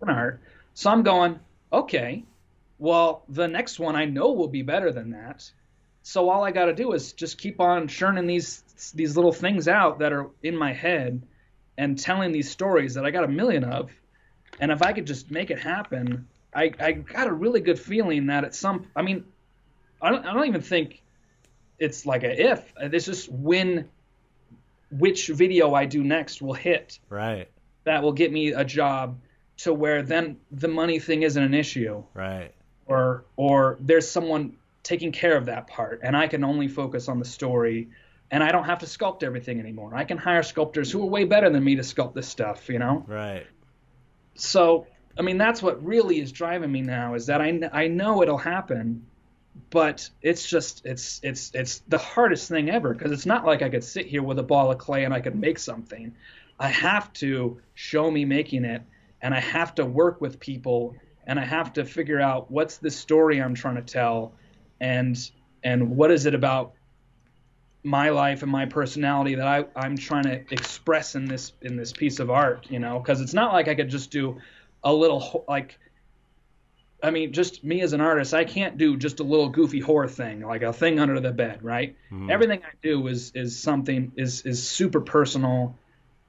making art. So I'm going, okay, well, the next one I know will be better than that. So all I got to do is just keep on churning these these little things out that are in my head and telling these stories that I got a million of. And if I could just make it happen, I, I got a really good feeling that at some I mean, I don't, I don't even think it's like a if. It's just when which video I do next will hit. Right. That will get me a job to where then the money thing isn't an issue. Right. Or or there's someone taking care of that part and I can only focus on the story and I don't have to sculpt everything anymore. I can hire sculptors who are way better than me to sculpt this stuff, you know? Right. So, I mean, that's what really is driving me now is that I, I know it'll happen, but it's just it's it's it's the hardest thing ever because it's not like I could sit here with a ball of clay and I could make something. I have to show me making it and I have to work with people and I have to figure out what's the story I'm trying to tell and and what is it about my life and my personality that I, I'm trying to express in this in this piece of art, you know, because it's not like I could just do a little like I mean, just me as an artist, I can't do just a little goofy horror thing, like a thing under the bed, right? Mm-hmm. Everything I do is is something is is super personal,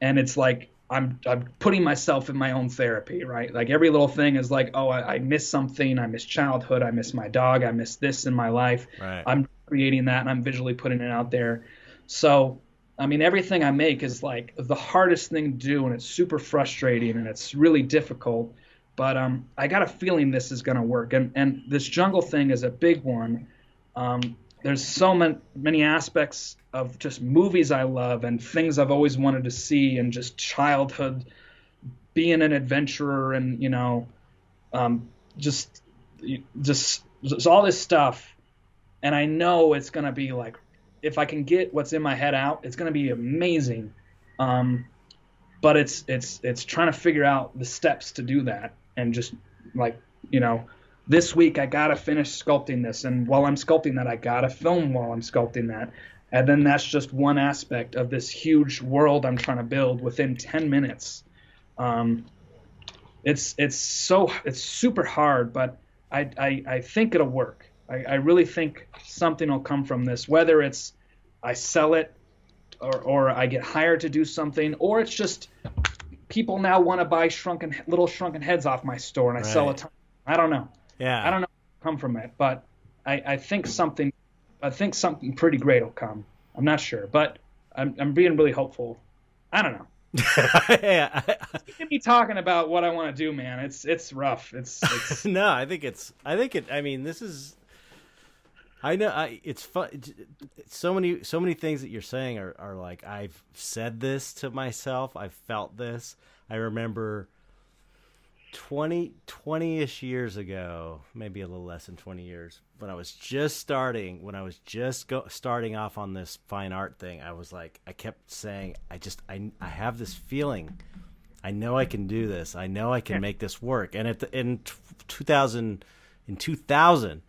and it's like I'm I'm putting myself in my own therapy, right? Like every little thing is like, oh, I, I miss something, I miss childhood, I miss my dog, I miss this in my life. Right. I'm creating that and I'm visually putting it out there. So, I mean, everything I make is like the hardest thing to do, and it's super frustrating and it's really difficult but um, I got a feeling this is going to work. And and this jungle thing is a big one. Um, there's so many many aspects of just movies I love and things I've always wanted to see, and just childhood, being an adventurer, and you know, um, just just just all this stuff. And I know it's to be like, if I can get what's in my head out, it's to be amazing. Um, but it's it's it's trying to figure out the steps to do that and just like you know this week I gotta finish sculpting this, and while I'm sculpting that, I gotta film while I'm sculpting that, and then that's just one aspect of this huge world I'm trying to build within 10 minutes. Um, it's it's so it's super hard, but I I, I think it'll work. I, I really think something will come from this, whether it's I sell it or, or I get hired to do something, or it's just people now want to buy shrunken little shrunken heads off my store, and I right. sell a ton. I don't know. Yeah. I don't know come from it, but I, I think something I think something pretty great will come. I'm not sure, but I'm I'm being really hopeful. I don't know. yeah, me talking about what I want to do, man. It's it's rough. It's, it's... no. I think it's. I think it. I mean, this is I know. I it's fun. So many, so many things that you're saying are, are like I've said this to myself. I've felt this. I remember 20, 20-ish years ago, maybe a little less than 20 years, when I was just starting, when I was just go, starting off on this fine art thing, I was like, I kept saying, I just, I, I have this feeling. I know I can do this. I know I can make this work. And at the, in 2000, in 2000,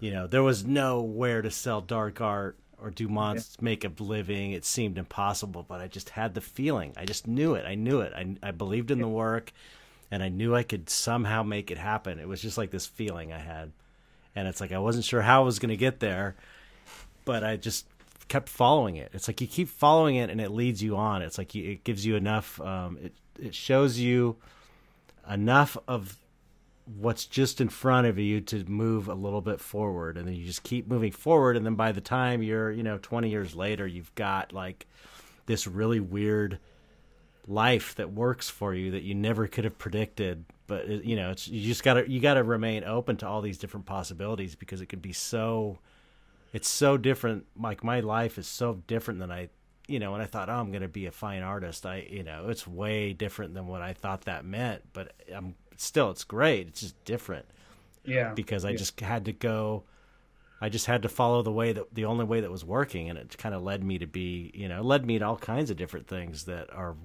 you know, there was nowhere to sell dark art or Dumont's yeah. make a living. It seemed impossible, but I just had the feeling. I just knew it. I knew it. I, I believed in the work, and I knew I could somehow make it happen. It was just like this feeling I had, and it's like I wasn't sure how I was going to get there, but I just kept following it. It's like you keep following it, and it leads you on. It's like you, it gives you enough. Um, it it shows you enough of what's just in front of you to move a little bit forward. And then you just keep moving forward. And then by the time you're you know 20 years later you've got like this really weird life that works for you that you never could have predicted. But you know it's you just got to you got to remain open to all these different possibilities because it could be so it's so different. Like my life is so different than I you know when I thought oh I'm going to be a fine artist. I you know it's way different than what I thought that meant. But I'm still it's great. It's just different. Yeah. Because I yeah. just had to go. I just had to follow the way that the only way that was working, and it kind of led me to be, you know, led me to all kinds of different things that are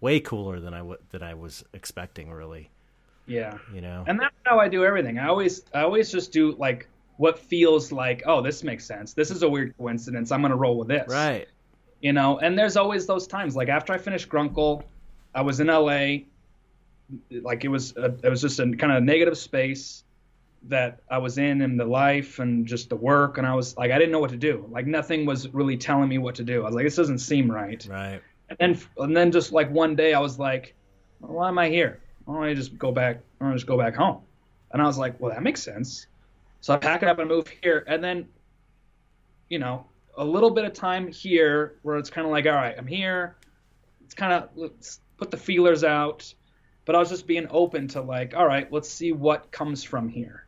way cooler than I w- than I was expecting, really. Yeah. You know. And that's how I do everything. I always I always just do like what feels like, oh, this makes sense. This is a weird coincidence. I'm gonna roll with this. Right. You know, and there's always those times. Like after I finished Grunkle, I was in LA like it was a, it was just a kind of negative space that I was in in the life and just the work and I was like I didn't know what to do. Like nothing was really telling me what to do. I was like this doesn't seem right. Right. And then and then just like one day I was like well, why am I here? Why don't I just go back why don't I just go back home? And I was like well that makes sense. So I pack it up and move here. And then you know, a little bit of time here where it's kind of like, all right, I'm here. It's kind of let's put the feelers out. But I was just being open to like, all right, let's see what comes from here.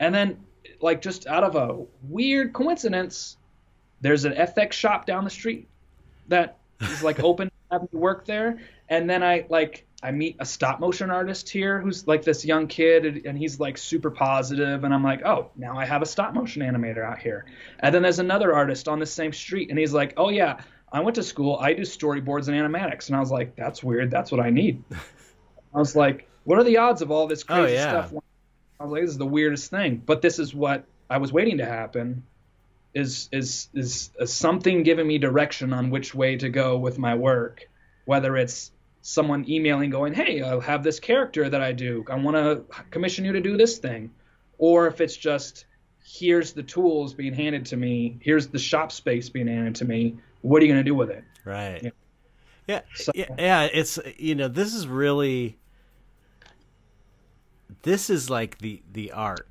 And then, like, just out of a weird coincidence, there's an FX shop down the street that is like open, having me work there. And then I like I meet a stop motion artist here who's like this young kid and he's like super positive and I'm like, "Oh, now I have a stop motion animator out here." And then there's another artist on the same street and he's like, "Oh yeah, I went to school. I do storyboards and animatics." And I was like, "That's weird. That's what I need." I was like, "What are the odds of all this oh, crazy Oh, yeah. stuff?" I was like, "This is the weirdest thing." But this is what I was waiting to happen is is is, is something giving me direction on which way to go with my work, whether it's someone emailing going, "Hey, I have this character that I do. I want to commission you to do this thing," or if it's just here's the tools being handed to me, here's the shop space being handed to me. What are you going to do with it? Right. Yeah. Yeah. So- yeah. Yeah. It's you know this is really this is like the the art.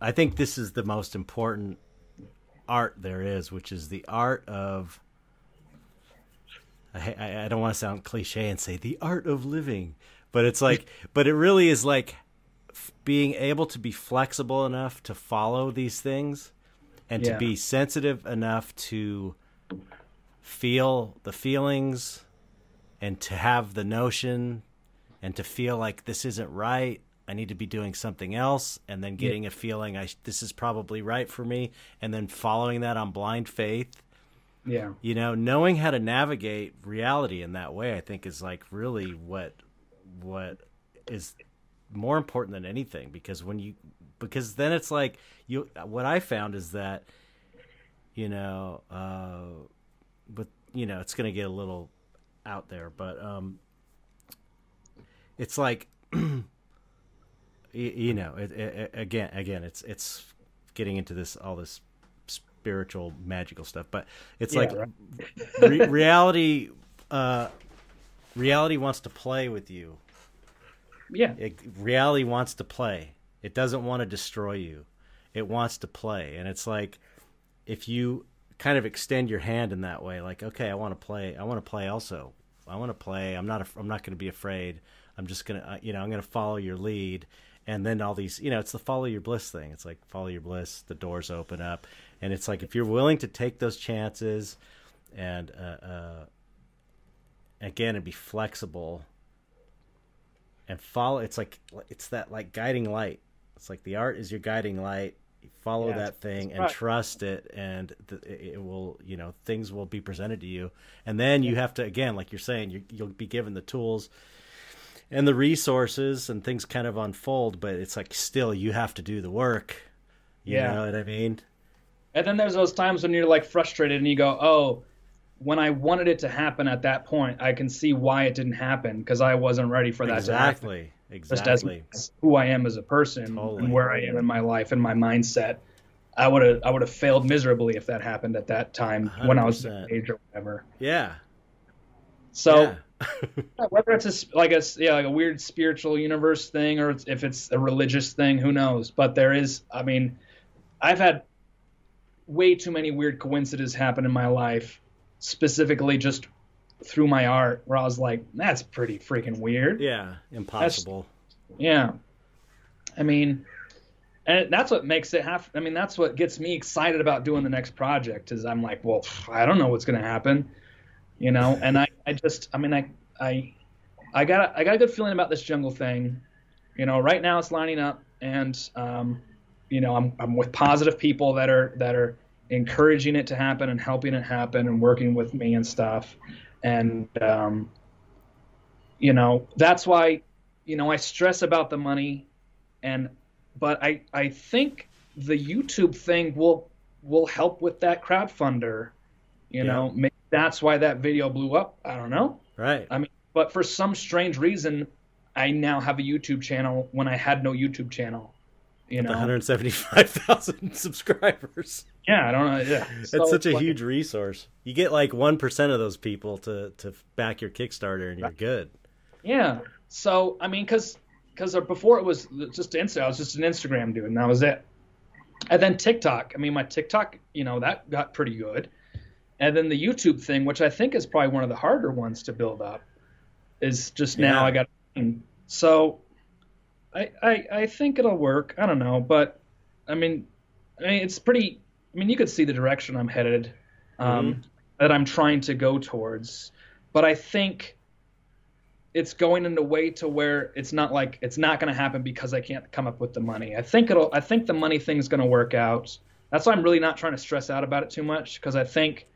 I think this is the most important art there is, which is the art of. I, I, I don't want to sound cliche and say the art of living, but it's like, but it really is like being able to be flexible enough to follow these things and to be sensitive enough to feel the feelings and to have the notion and to feel like this isn't right i need to be doing something else and then getting a feeling i this is probably right for me and then following that on blind faith Yeah. you know knowing how to navigate reality in that way i think is like really what what is more important than anything because when you because then it's like you what i found is that you know uh but you know it's going to get a little out there but um it's like you, you know it, it, again again it's it's getting into this all this spiritual magical stuff but it's Yeah, like right. re- reality uh reality wants to play with you Yeah. it, reality wants to play. It doesn't want to destroy you. It wants to play, and it's like if you kind of extend your hand in that way, like okay, I want to play. I want to play also. I want to play. I'm not. I'm not going to be afraid. I'm just gonna. uh, You know, I'm going to follow your lead, and then all these. You know, it's the follow your bliss thing. It's like follow your bliss. The doors open up, and it's like if you're willing to take those chances, and uh, uh, again, and be flexible and follow it's like it's that like guiding light it's like the art is your guiding light you follow Yeah, that thing and right. trust it and it will you know things will be presented to you and then you have to again like you're saying you you'll be given the tools and the resources and things kind of unfold but it's like still you have to do the work you Yeah. know what i mean And then there's those times when you're like frustrated and you go, "Oh, when I wanted it to happen at that point, I can see why it didn't happen because I wasn't ready for that to happen." exactly Just as, exactly who I am as a person Totally. and where I am in my life and my mindset, I would have I would have failed miserably if that happened at that time when I was age or whatever. yeah So yeah. Whether it's a like a yeah like a weird spiritual universe thing or it's, if it's a religious thing, who knows? But there is, I mean, I've had way too many weird coincidences happen in my life, specifically just through my art, where I was like, that's pretty freaking weird. yeah impossible Yeah. I mean, and that's what makes it have. I mean, that's what gets me excited about doing the next project. Is I'm like, well, I don't know what's gonna happen, you know. And I, I just, I mean, I, I, I got, I got a good feeling about this jungle thing. You know, right now it's lining up, and um, you know, I'm, I'm with positive people that are that are encouraging it to happen and helping it happen and working with me and stuff. And um, you know, that's why you know, I stress about the money, and but I I think the YouTube thing will will help with that crowdfunder. You Yeah. know, maybe that's why that video blew up. I don't know. right I mean, but for some strange reason, I now have a YouTube channel when I had no YouTube channel. You know, 175,000 subscribers. yeah, I don't know. Yeah, It's So, such a like, huge resource. You get like 1% of those people to to back your Kickstarter and you're good. Yeah. So I mean, because because before it was just Insta, I was just an Instagram dude, and that was it. And then TikTok. I mean, my TikTok, you know, that got pretty good. And then the YouTube thing, which I think is probably one of the harder ones to build up, is just now I got. So, I, I I think it'll work. I don't know, but I mean, I mean, it's pretty. I mean, you could see the direction I'm headed, um, that I'm trying to go towards. But I think it's going in a way to where it's not like it's not going to happen because I can't come up with the money. I think it'll. I think the money thing's going to work out. That's why I'm really not trying to stress out about it too much because I think,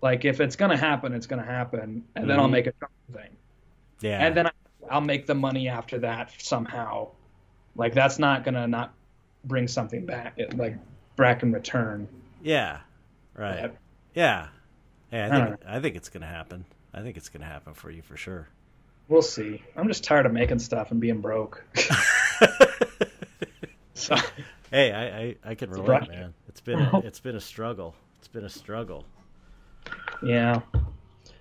like, if it's going to happen, it's going to happen, and then I'll Mhm. make a thing Yeah. and then I- I'll make the money after that somehow. Like that's not gonna not bring something back, it- like back in return. yeah. Right. But- Yeah. Yeah, I I think I think it's gonna happen. I think it's gonna happen for you for sure. We'll see. I'm just tired of making stuff and being broke. so, hey, I, I, I can relate, man. It's been a, it's been a struggle. It's been a struggle. Yeah.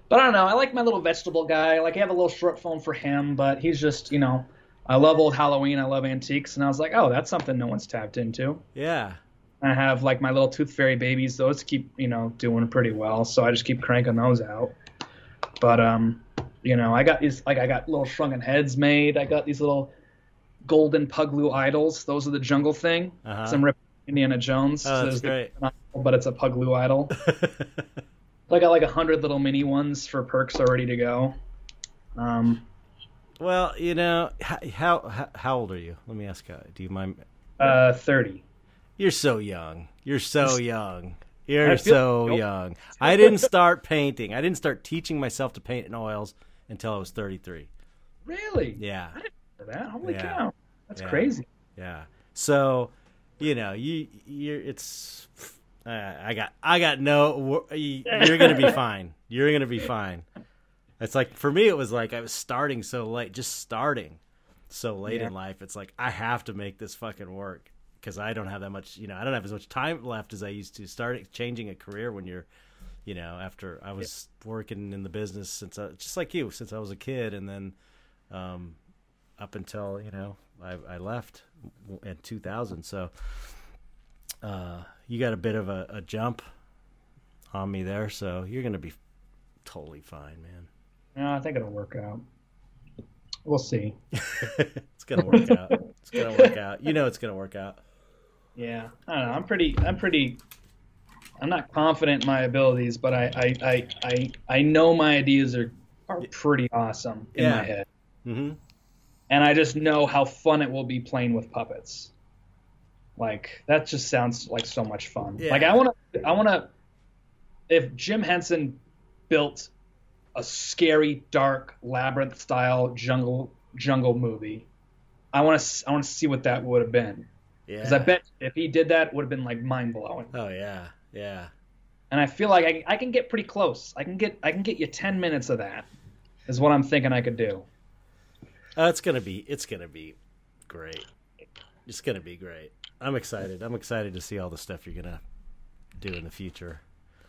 But I don't know. I like my little vegetable guy. Like I have a little short film for him, but he's just you know. I love old Halloween. I love antiques, and I was like, oh, that's something no one's tapped into. Yeah. I have like my little tooth fairy babies; those keep you know doing pretty well, so I just keep cranking those out. But um, you know, I got these like I got little shrunken heads made. I got these little golden puglu idols. Those are the jungle thing. Uh-huh. Some rip Indiana Jones. Oh, that's the great. idol, but it's a puglu idol. So I got like a hundred little mini ones for perks already to go. Um, well, you know, how, how how old are you? Let me ask. Uh, do you mind? uh, thirty. You're so young. You're so young. You're so Nope. young. I didn't start painting. I didn't start teaching myself to paint in oils until I was 33. Really? Yeah. I didn't know that. Holy Yeah. cow, that's Yeah. crazy. Yeah. So, you know, you you're it's uh, I got I got no you- you're going to be fine. You're going to be fine. It's like for me it was like I was starting so late, just starting so late Yeah. in life. It's like I have to make this fucking work because I don't have that much, you know, I don't have as much time left as I used to start changing a career when you're you know, after I was working in the business since I, just like you, since I was a kid and then um up until you know I, I left in 2000. So uh, you got a bit of a, a jump on me there, so you're gonna be totally fine, man. Yeah, I think it'll work out. We'll see. it's gonna work out. It's gonna work out. You know it's gonna work out. Yeah, I don't know. I'm pretty. I'm pretty. I'm not confident in my abilities, but I I I I, I know my ideas are are pretty awesome in Yeah. my head, hmm and I just know how fun it will be playing with puppets. Like that just sounds like so much fun. Yeah. Like I want to. I want to. If Jim Henson built a scary, dark, labyrinth style jungle jungle movie, I want to. I want to see what that would have been. Yeah. Because I bet if he did that, would have been like mind blowing. Oh yeah, yeah. And I feel like I, I can get pretty close. I can get I can get you ten minutes of that. Is what I'm thinking I could do. Oh, it's gonna be. It's gonna be great. It's gonna be great. I'm excited. I'm excited to see all the stuff you're gonna do in the future.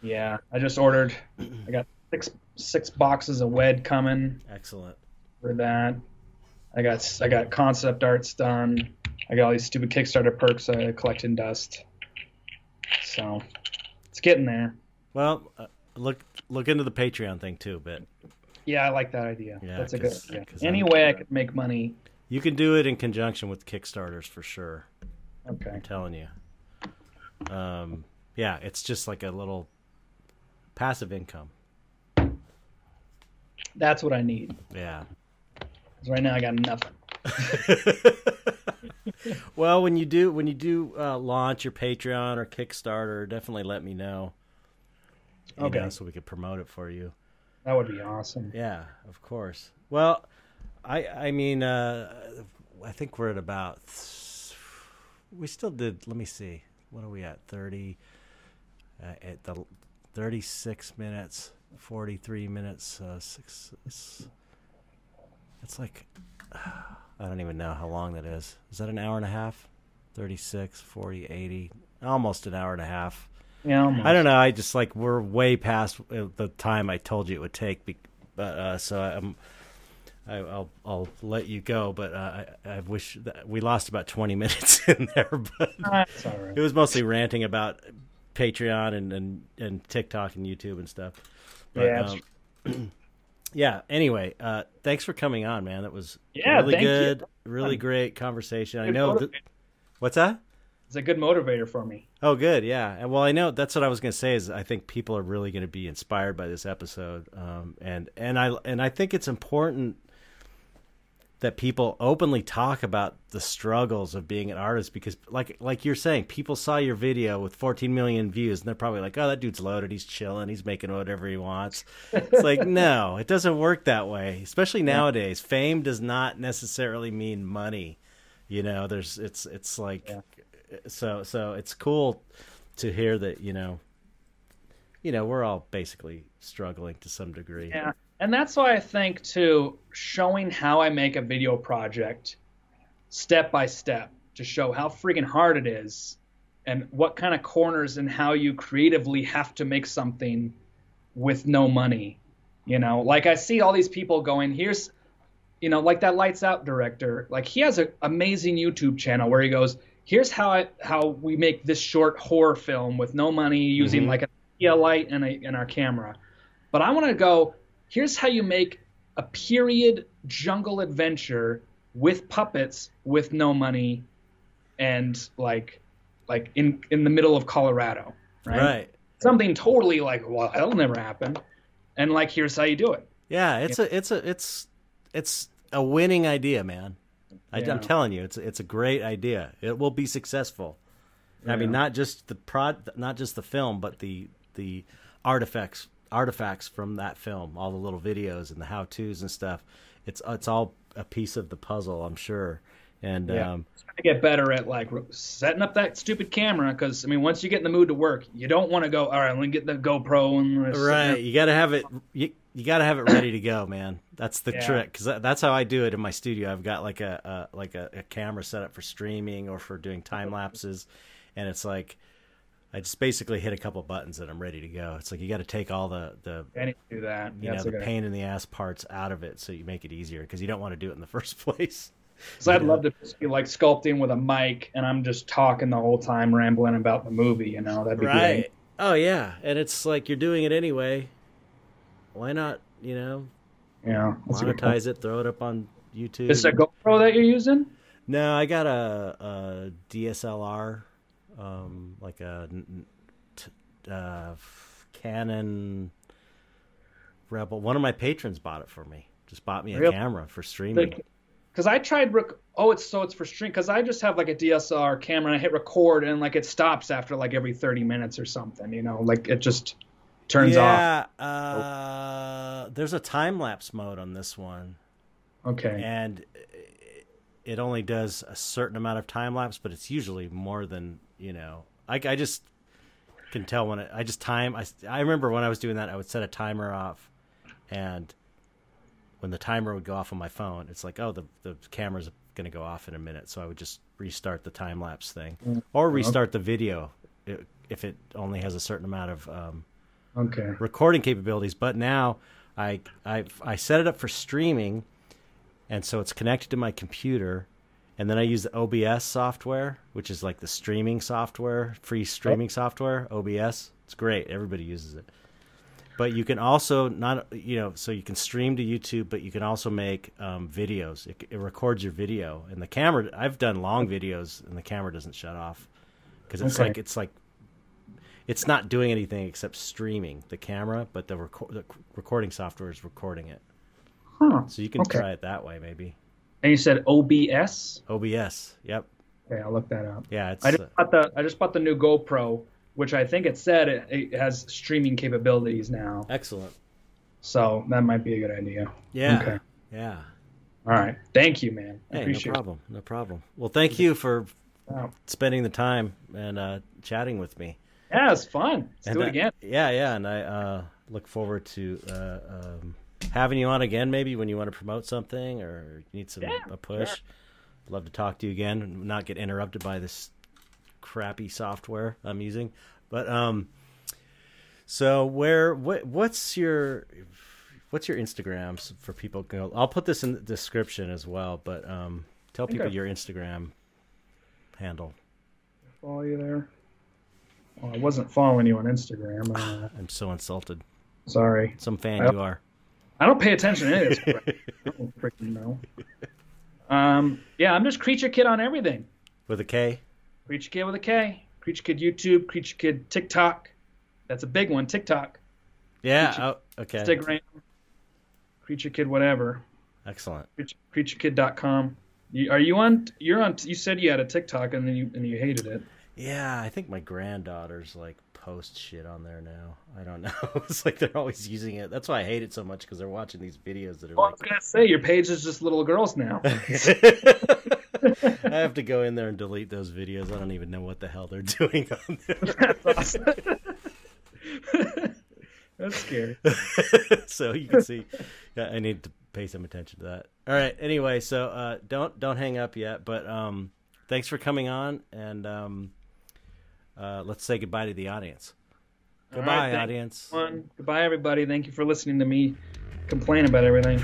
Yeah, I just ordered. I got six six boxes of WED coming Excellent. for that. I got I got concept arts done. I got all these stupid Kickstarter perks I collect in dust. So it's getting there. Well, uh, look look into the Patreon thing too, but Yeah, I like that idea. Yeah, That's a good idea. 'cause I'm- Any way I could make money. You can do it in conjunction with Kickstarters for sure. Okay. I'm telling you. Um, yeah, it's just like a little passive income. That's what I need. Yeah. 'Cause right now I got nothing. well, when you do when you do uh, launch your Patreon or Kickstarter, definitely let me know. Okay. know, so we could promote it for you. That would be awesome. Yeah, of course. Well, I I mean, uh, I think we're at about. We still did. Let me see. What are we at? Thirty. Uh, at the thirty-six minutes, forty-three minutes. Uh, six. It's, it's like I don't even know how long that is. Is that an hour and a half? 36, 40, 80, almost an hour and a half. Yeah, almost. I don't know. I just like we're way past uh, the time I told you it would take. But uh, so I'm I, will I'll let you go, but uh, I, I wish that we lost about twenty minutes in there. But That's all right. it was mostly ranting about Patreon and and, and TikTok and YouTube and stuff. But, Yeah, um, yeah. Anyway, uh, thanks for coming on, man. That was Yeah, really thank you. good, really great conversation. I know. Motivator. what's that? It's a good motivator for me. Oh, good. Yeah. And well, I know that's what I was going to say. Is I think people are really going to be inspired by this episode, um, and and I and I think it's important that people openly talk about the struggles of being an artist because, like like you're saying, people saw your video with 14 million views, and they're probably like, "Oh, that dude's loaded. He's chilling. He's making whatever he wants." It's like, no, it doesn't work that way. Especially nowadays, fame does not necessarily mean money. You know, there's it's it's like Yeah. so so it's cool to hear that you know you know we're all basically struggling to some degree Yeah. And that's why I think too, showing how I make a video project step by step to show how freaking hard it is and what kind of corners and how you creatively have to make something with no money. You know, like I see all these people going, here's you know, like that lights out director, like he has an amazing YouTube channel where he goes, here's how I how we make this short horror film with no money using Mhm. like a light and a and our camera. But I want to go, here's how you make a period jungle adventure with puppets with no money and like like in in the middle of Colorado, right? right Something totally like, well, that'll never happen. And like here's how you do it. yeah it's a it's a it's it's a winning idea man I, Yeah. i'm telling you it's it's a great idea it will be successful i mean not just the prod not just the film but the the artifacts artifacts from that film all the little videos and the how to's and stuff it's it's all a piece of the puzzle i'm sure and Yeah. um to get better at like setting up that stupid camera because I mean once you get in the mood to work, you don't want to go. All right, let me get the GoPro and Right, you got to have it. You, you got to have it ready to go, man. That's the Yeah. trick, because that's how I do it in my studio. I've got like a, a like a, a camera set up for streaming or for doing time lapses, and it's like I just basically hit a couple buttons and I'm ready to go. It's like you got to take all the the I need to do that. you know the pain in the ass parts out of it, so you make it easier because you don't want to do it in the first place. So I'd love to be like sculpting with a mic and I'm just talking the whole time, rambling about the movie. You know, that'd be Right. great. Oh yeah, and it's like you're doing it anyway. Why not? You know, Yeah, that's a good point. monetize it, throw it up on YouTube. Is that GoPro that you're using? No, I got a, a DSLR, um, like a t- uh, Canon Rebel. One of my patrons bought it for me. Just bought me a Really? camera for streaming. Because I tried. Rec- oh, it's so it's for stream. Because I just have like a DSLR camera and I hit record and like it stops after like every 30 minutes or something. You know, like it just turns off. yeah, uh, there's a time lapse mode on this one, Okay. and it only does a certain amount of time lapse, but it's usually more than you know. I, I just can tell when it, I just time. I, I remember when I was doing that, I would set a timer off, and when the timer would go off on my phone, it's like, oh, the the camera's going to go off in a minute, so I would just restart the time lapse thing, or restart the video if it only has a certain amount of um, Okay. recording capabilities. But now I I I set it up for streaming, and so it's connected to my computer, and then I use the OBS software, which is like the streaming software, free streaming software. OBS, it's great. Everybody uses it. But you can also not you know so you can stream to YouTube, but you can also make um, videos. It, it records your video, and the camera. I've done long videos, and the camera doesn't shut off because it's Okay. like it's like it's not doing anything except streaming the camera, but the, reco- the recording software is recording it. Huh. So you can Okay. try it that way, maybe. And you said OBS. OBS. Yep. Okay, I'll look that up. Yeah. It's I just uh, bought the I just bought the new GoPro, which I think it said it, it has streaming capabilities now. excellent. So that might be a good idea. Yeah. Okay. Yeah. All right. Thank you, man. I Hey, no problem. No problem. Well, thank you for it. Wow. spending the time and uh, chatting with me. Yeah, it's fun. Let's and do it I- again. yeah, yeah, and I uh, look forward to uh, um, having you on again. Maybe when you want to promote something or you need some Yeah, a push. Love to talk to you again and not get interrupted by this crappy software I'm using. But um, so where what what's your what's your Instagrams for people? Go, I'll put this in the description as well. But um, tell people I- your Instagram handle. Follow you there. Well, I wasn't following you on Instagram. Uh, I'm so insulted. sorry. Some fan I- you are. I don't pay attention to any of this. I don't freaking know. Um, yeah, I'm just Creature Kid on everything. With a K. Creature Kid with a K. Creature Kid YouTube. Creature Kid TikTok. That's a big one. TikTok. Yeah. Creature- Oh, okay. Instagram. Creature Kid whatever. Excellent. Creature, CreatureKid.com. You, are you on? You're on. You said you had a TikTok and then you and you hated it. Yeah, I think my granddaughters like post shit on there now. I don't know. it's like they're always using it. That's why I hate it so much because they're watching these videos that are Well, I was gonna say your page is just little girls now. I have to go in there and delete those videos. I don't even know what the hell they're doing on there. That's awesome. That's scary. so you can see, yeah, I need to pay some attention to that. All right. Anyway, so uh, don't don't hang up yet. But um, thanks for coming on, and um, uh, let's say goodbye to the audience. Goodbye, thank- audience. Goodbye, everybody. Thank you for listening to me complain about everything.